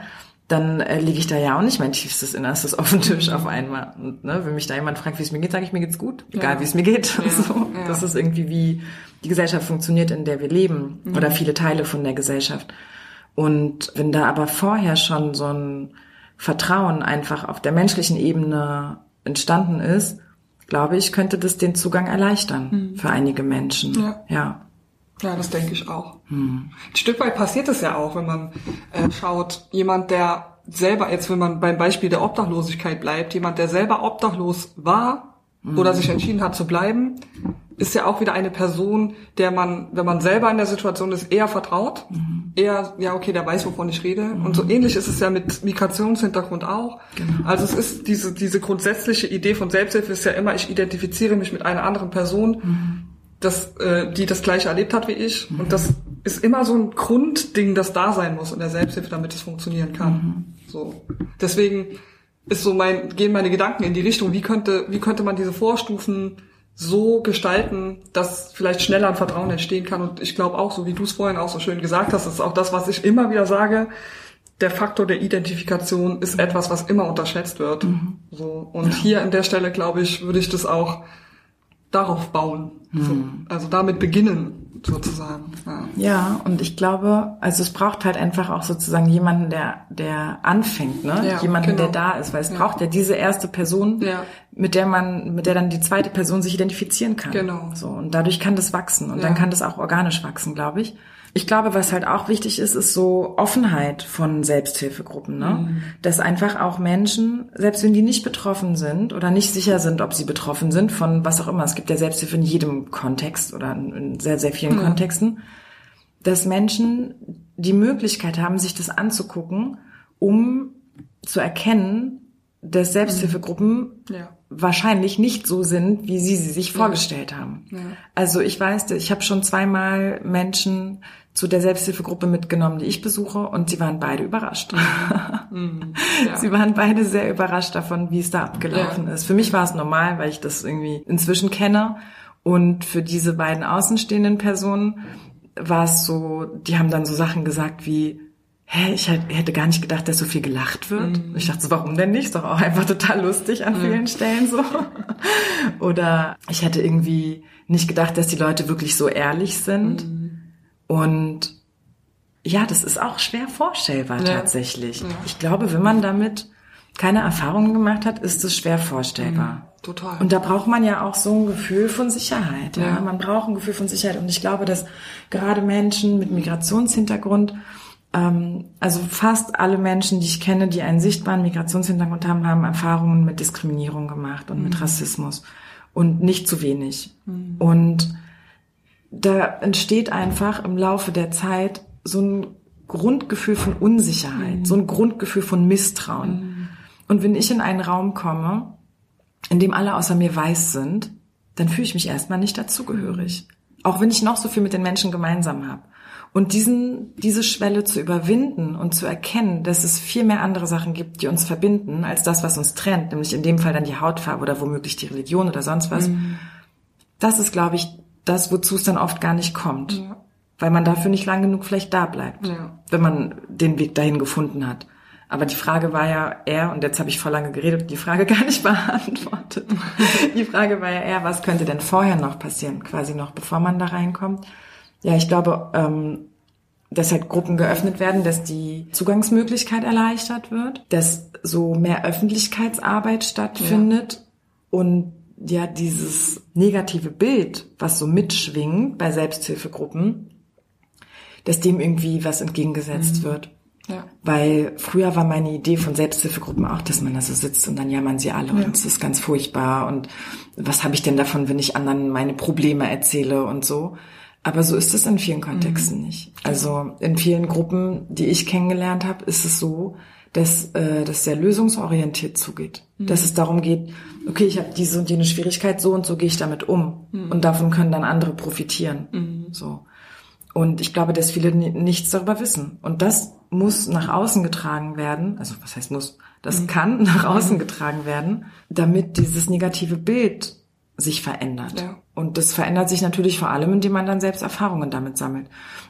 dann äh, liege ich da ja auch nicht mein tiefstes Innerstes auf dem Tisch auf einmal. Und ne, wenn mich da jemand fragt, wie es mir geht, sage ich, mir geht's gut, egal ja. wie es mir geht. Ja, *laughs* so, ja. Das ist irgendwie wie die Gesellschaft funktioniert, in der wir leben mhm. oder viele Teile von der Gesellschaft. Und wenn da aber vorher schon so ein Vertrauen einfach auf der menschlichen Ebene entstanden ist, glaube ich, könnte das den Zugang erleichtern mhm. für einige Menschen. Ja. ja. Ja, das denke ich auch. Hm. Ein Stück weit passiert es ja auch, wenn man äh, schaut, jemand, der selber, jetzt wenn man beim Beispiel der Obdachlosigkeit bleibt, jemand, der selber obdachlos war hm. oder sich entschieden hat zu bleiben, ist ja auch wieder eine Person, der man, wenn man selber in der Situation ist, eher vertraut. Mhm. Eher, ja, okay, der weiß, wovon ich rede. Mhm. Und so ähnlich ist es ja mit Migrationshintergrund auch. Genau. Also es ist diese, diese grundsätzliche Idee von Selbsthilfe ist ja immer, ich identifiziere mich mit einer anderen Person, mhm das, äh, die das gleiche erlebt hat wie ich. Mhm. Und das ist immer so ein Grundding, das da sein muss in der Selbsthilfe, damit es funktionieren kann. Mhm. So. Deswegen ist so mein, gehen meine Gedanken in die Richtung, wie könnte, wie könnte man diese Vorstufen so gestalten, dass vielleicht schneller ein Vertrauen entstehen kann. Und ich glaube auch, so wie du es vorhin auch so schön gesagt hast, ist auch das, was ich immer wieder sage, der Faktor der Identifikation ist etwas, was immer unterschätzt wird. Mhm. So. Und ja. hier an der Stelle, glaube ich, würde ich das auch darauf bauen. Mhm. So. Also damit beginnen, sozusagen. Ja. ja, und ich glaube, also es braucht halt einfach auch sozusagen jemanden, der, der anfängt, ne? Ja, jemanden, genau. der da ist, weil es ja. braucht ja diese erste Person, mit der man, mit der dann die zweite Person sich identifizieren kann. Genau. So. Und dadurch kann das wachsen und dann kann das auch organisch wachsen, glaube ich. Ich glaube, was halt auch wichtig ist, ist so Offenheit von Selbsthilfegruppen, ne? Mhm. Dass einfach auch Menschen, selbst wenn die nicht betroffen sind oder nicht sicher sind, ob sie betroffen sind von was auch immer, es gibt ja Selbsthilfe in jedem Kontext oder in sehr, sehr vielen mhm. Kontexten, dass Menschen die Möglichkeit haben, sich das anzugucken, um zu erkennen, dass Selbsthilfegruppen ja. wahrscheinlich nicht so sind, wie sie sie sich vorgestellt haben. Ja. Also ich weiß, ich habe schon zweimal Menschen zu der Selbsthilfegruppe mitgenommen, die ich besuche, und sie waren beide überrascht. Mhm. *laughs* Ja. Sie waren beide sehr überrascht davon, wie es da abgelaufen ist. Für mich war es normal, weil ich das irgendwie inzwischen kenne. Und für diese beiden außenstehenden Personen war es so, die haben dann so Sachen gesagt wie, hä, ich hätte gar nicht gedacht, dass so viel gelacht wird. Mhm. Ich dachte so, warum denn nicht? Ist doch auch einfach total lustig an vielen Stellen so. *laughs* Oder ich hätte irgendwie nicht gedacht, dass die Leute wirklich so ehrlich sind. Mhm. Und ja, das ist auch schwer vorstellbar ja. tatsächlich. Ja. Ich glaube, wenn man damit keine Erfahrungen gemacht hat, ist es schwer vorstellbar. Mhm, total. Und da braucht man ja auch so ein Gefühl von Sicherheit. Ja. ja. Man braucht ein Gefühl von Sicherheit. Und ich glaube, dass gerade Menschen mit Migrationshintergrund ähm, also fast alle Menschen, die ich kenne, die einen sichtbaren Migrationshintergrund haben, haben Erfahrungen mit Diskriminierung gemacht und mhm. mit Rassismus und nicht zu wenig. Mhm. Und da entsteht einfach im Laufe der Zeit so ein Grundgefühl von Unsicherheit, mhm. so ein Grundgefühl von Misstrauen. Mhm. Und wenn ich in einen Raum komme, in dem alle außer mir weiß sind, dann fühle ich mich erstmal nicht dazugehörig. Auch wenn ich noch so viel mit den Menschen gemeinsam habe. Und diesen, diese Schwelle zu überwinden und zu erkennen, dass es viel mehr andere Sachen gibt, die uns verbinden, als das, was uns trennt, nämlich in dem Fall dann die Hautfarbe oder womöglich die Religion oder sonst was. Mhm. Das ist, glaube ich, das, wozu es dann oft gar nicht kommt. Ja. Weil man dafür nicht lang genug vielleicht da bleibt, ja. wenn man den Weg dahin gefunden hat. Aber die Frage war ja eher, und jetzt habe ich vor lange geredet die Frage *laughs* gar nicht beantwortet. *laughs* die Frage war ja eher, was könnte denn vorher noch passieren, quasi noch bevor man da reinkommt. Ja, ich glaube, ähm, dass halt Gruppen geöffnet werden, dass die Zugangsmöglichkeit erleichtert wird, dass so mehr Öffentlichkeitsarbeit stattfindet ja. und ja dieses negative Bild, was so mitschwingt bei Selbsthilfegruppen, dass dem irgendwie was entgegengesetzt mhm. wird. Ja. Weil früher war meine Idee von Selbsthilfegruppen auch, dass man da so sitzt und dann jammern sie alle ja. und es ist ganz furchtbar und was habe ich denn davon, wenn ich anderen meine Probleme erzähle und so. Aber so ist es in vielen Kontexten mhm. nicht. Also in vielen Gruppen, die ich kennengelernt habe, ist es so, dass äh, das sehr lösungsorientiert zugeht. Mhm. Dass es darum geht, okay, ich habe diese und jene Schwierigkeit, so und so gehe ich damit um. Mhm. Und davon können dann andere profitieren. Mhm. So. Und ich glaube, dass viele nichts darüber wissen. Und das muss nach außen getragen werden. Also was heißt muss? Das mhm. kann *laughs* nach außen mhm. getragen werden, damit dieses negative Bild sich verändert. Ja. Und das verändert sich natürlich vor allem, indem man dann selbst Erfahrungen damit sammelt.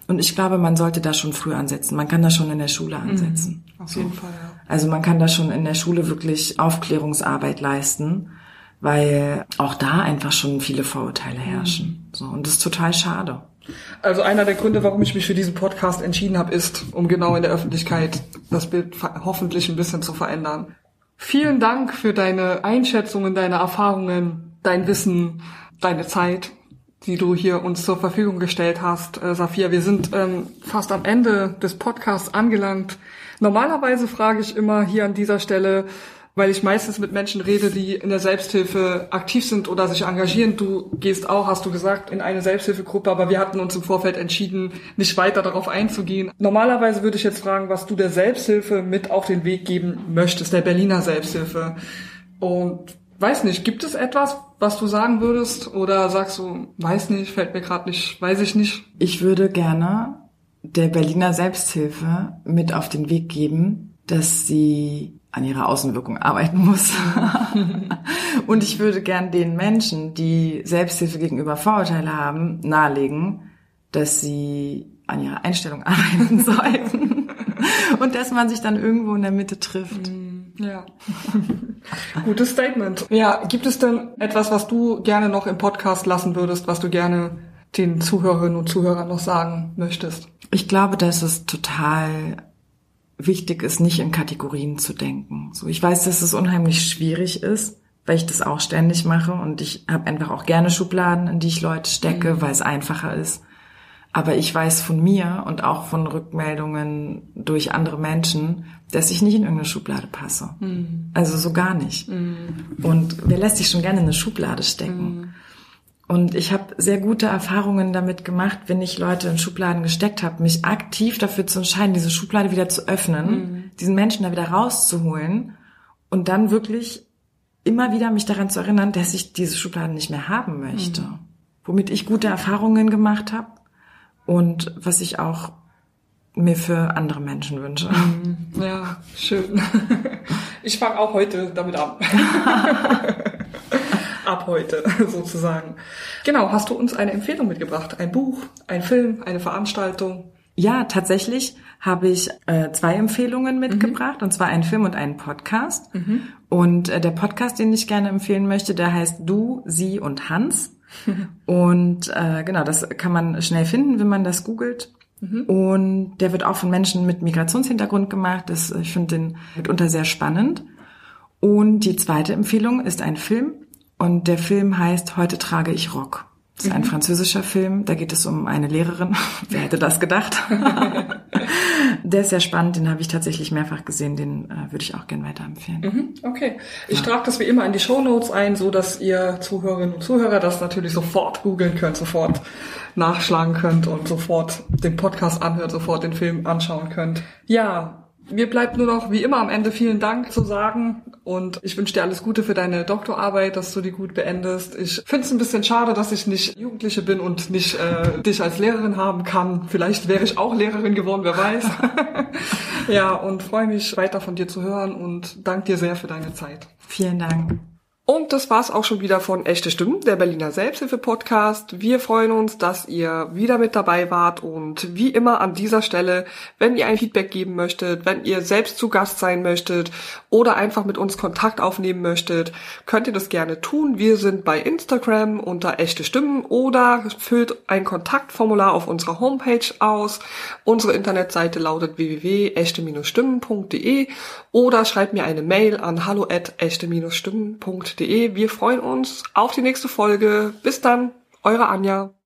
Und ich glaube, man sollte da schon früh ansetzen. Man kann da schon in der Schule mhm. ansetzen. Mhm, auf jeden Fall, ja. Also man kann da schon in der Schule wirklich Aufklärungsarbeit leisten, weil auch da einfach schon viele Vorurteile mhm. herrschen. Mhm. So, und das ist total schade. Also einer der Gründe, warum ich mich für diesen Podcast entschieden habe, ist, um genau in der Öffentlichkeit das Bild hoffentlich ein bisschen zu verändern. Vielen Dank für deine Einschätzungen, deine Erfahrungen, dein Wissen, deine Zeit, die du hier uns zur Verfügung gestellt hast, äh, Safia. Wir sind ähm, fast am Ende des Podcasts angelangt. Normalerweise frage ich immer hier an dieser Stelle, weil ich meistens mit Menschen rede, die in der Selbsthilfe aktiv sind oder sich engagieren. Du gehst auch, hast du gesagt, in eine Selbsthilfegruppe, aber wir hatten uns im Vorfeld entschieden, nicht weiter darauf einzugehen. Normalerweise würde ich jetzt fragen, was du der Selbsthilfe mit auf den Weg geben möchtest, der Berliner Selbsthilfe. Und weiß nicht, gibt es etwas, was du sagen würdest? Oder sagst du, weiß nicht, fällt mir gerade nicht, weiß ich nicht? Ich würde gerne der Berliner Selbsthilfe mit auf den Weg geben, dass sie an ihrer Außenwirkung arbeiten muss. *laughs* Und ich würde gern den Menschen, die Selbsthilfe gegenüber Vorurteile haben, nahelegen, dass sie an ihrer Einstellung *laughs* arbeiten sollten und dass man sich dann irgendwo in der Mitte trifft. Ja. *laughs* Gutes Statement. Ja, gibt es denn etwas, was du gerne noch im Podcast lassen würdest, was du gerne den Zuhörerinnen und Zuhörern noch sagen möchtest? Ich glaube, dass es total wichtig ist, nicht in Kategorien zu denken. So, ich weiß, dass es unheimlich schwierig ist, weil ich das auch ständig mache und ich habe einfach auch gerne Schubladen, in die ich Leute stecke, mhm. weil es einfacher ist. Aber ich weiß von mir und auch von Rückmeldungen durch andere Menschen, dass ich nicht in irgendeine Schublade passe. Mhm. Also so gar nicht. Mhm. Und wer lässt sich schon gerne in eine Schublade stecken? Mhm. Und ich habe sehr gute Erfahrungen damit gemacht, wenn ich Leute in Schubladen gesteckt habe, mich aktiv dafür zu entscheiden, diese Schublade wieder zu öffnen, mhm. diesen Menschen da wieder rauszuholen und dann wirklich immer wieder mich daran zu erinnern, dass ich diese Schubladen nicht mehr haben möchte. Mhm. Womit ich gute Erfahrungen gemacht habe und was ich auch mir für andere Menschen wünsche. Mhm. Ja, schön. *laughs* Ich fange auch heute damit an. *laughs* Ab heute sozusagen. Genau, hast du uns eine Empfehlung mitgebracht? Ein Buch, ein Film, eine Veranstaltung? Ja, tatsächlich habe ich äh, zwei Empfehlungen mitgebracht, mhm. und zwar einen Film und einen Podcast. Mhm. Und äh, der Podcast, den ich gerne empfehlen möchte, der heißt Du, Sie und Hans. *laughs* und äh, genau, das kann man schnell finden, wenn man das googelt. Mhm. Und der wird auch von Menschen mit Migrationshintergrund gemacht. Das, ich finde den mitunter sehr spannend. Und die zweite Empfehlung ist ein Film. Und der Film heißt Heute trage ich Rock. Das ist ein mhm. französischer Film. Da geht es um eine Lehrerin. *laughs* Wer hätte das gedacht? *laughs* der ist sehr spannend. Den habe ich tatsächlich mehrfach gesehen. Den äh, würde ich auch gern weiterempfehlen. Mhm, okay. Ich ja. trage das wie immer in die Show Notes ein, so dass ihr Zuhörerinnen und Zuhörer das natürlich sofort googeln könnt, sofort nachschlagen könnt und sofort den Podcast anhört, sofort den Film anschauen könnt. Ja, mir bleibt nur noch wie immer am Ende vielen Dank zu sagen und ich wünsche dir alles Gute für deine Doktorarbeit, dass du die gut beendest. Ich finde es ein bisschen schade, dass ich nicht Jugendliche bin und nicht äh, dich als Lehrerin haben kann. Vielleicht wäre ich auch Lehrerin geworden, wer weiß. *laughs* ja, und freue mich weiter von dir zu hören und danke dir sehr für deine Zeit. Vielen Dank. Und das war's auch schon wieder von Echte Stimmen, der Berliner Selbsthilfe-Podcast. Wir freuen uns, dass ihr wieder mit dabei wart und wie immer an dieser Stelle, wenn ihr ein Feedback geben möchtet, wenn ihr selbst zu Gast sein möchtet oder einfach mit uns Kontakt aufnehmen möchtet, könnt ihr das gerne tun. Wir sind bei Instagram unter Echte Stimmen oder füllt ein Kontaktformular auf unserer Homepage aus. Unsere Internetseite lautet www.echte-stimmen.de oder schreibt mir eine Mail an hallo Wir freuen uns auf die nächste Folge. Bis dann, eure Anja.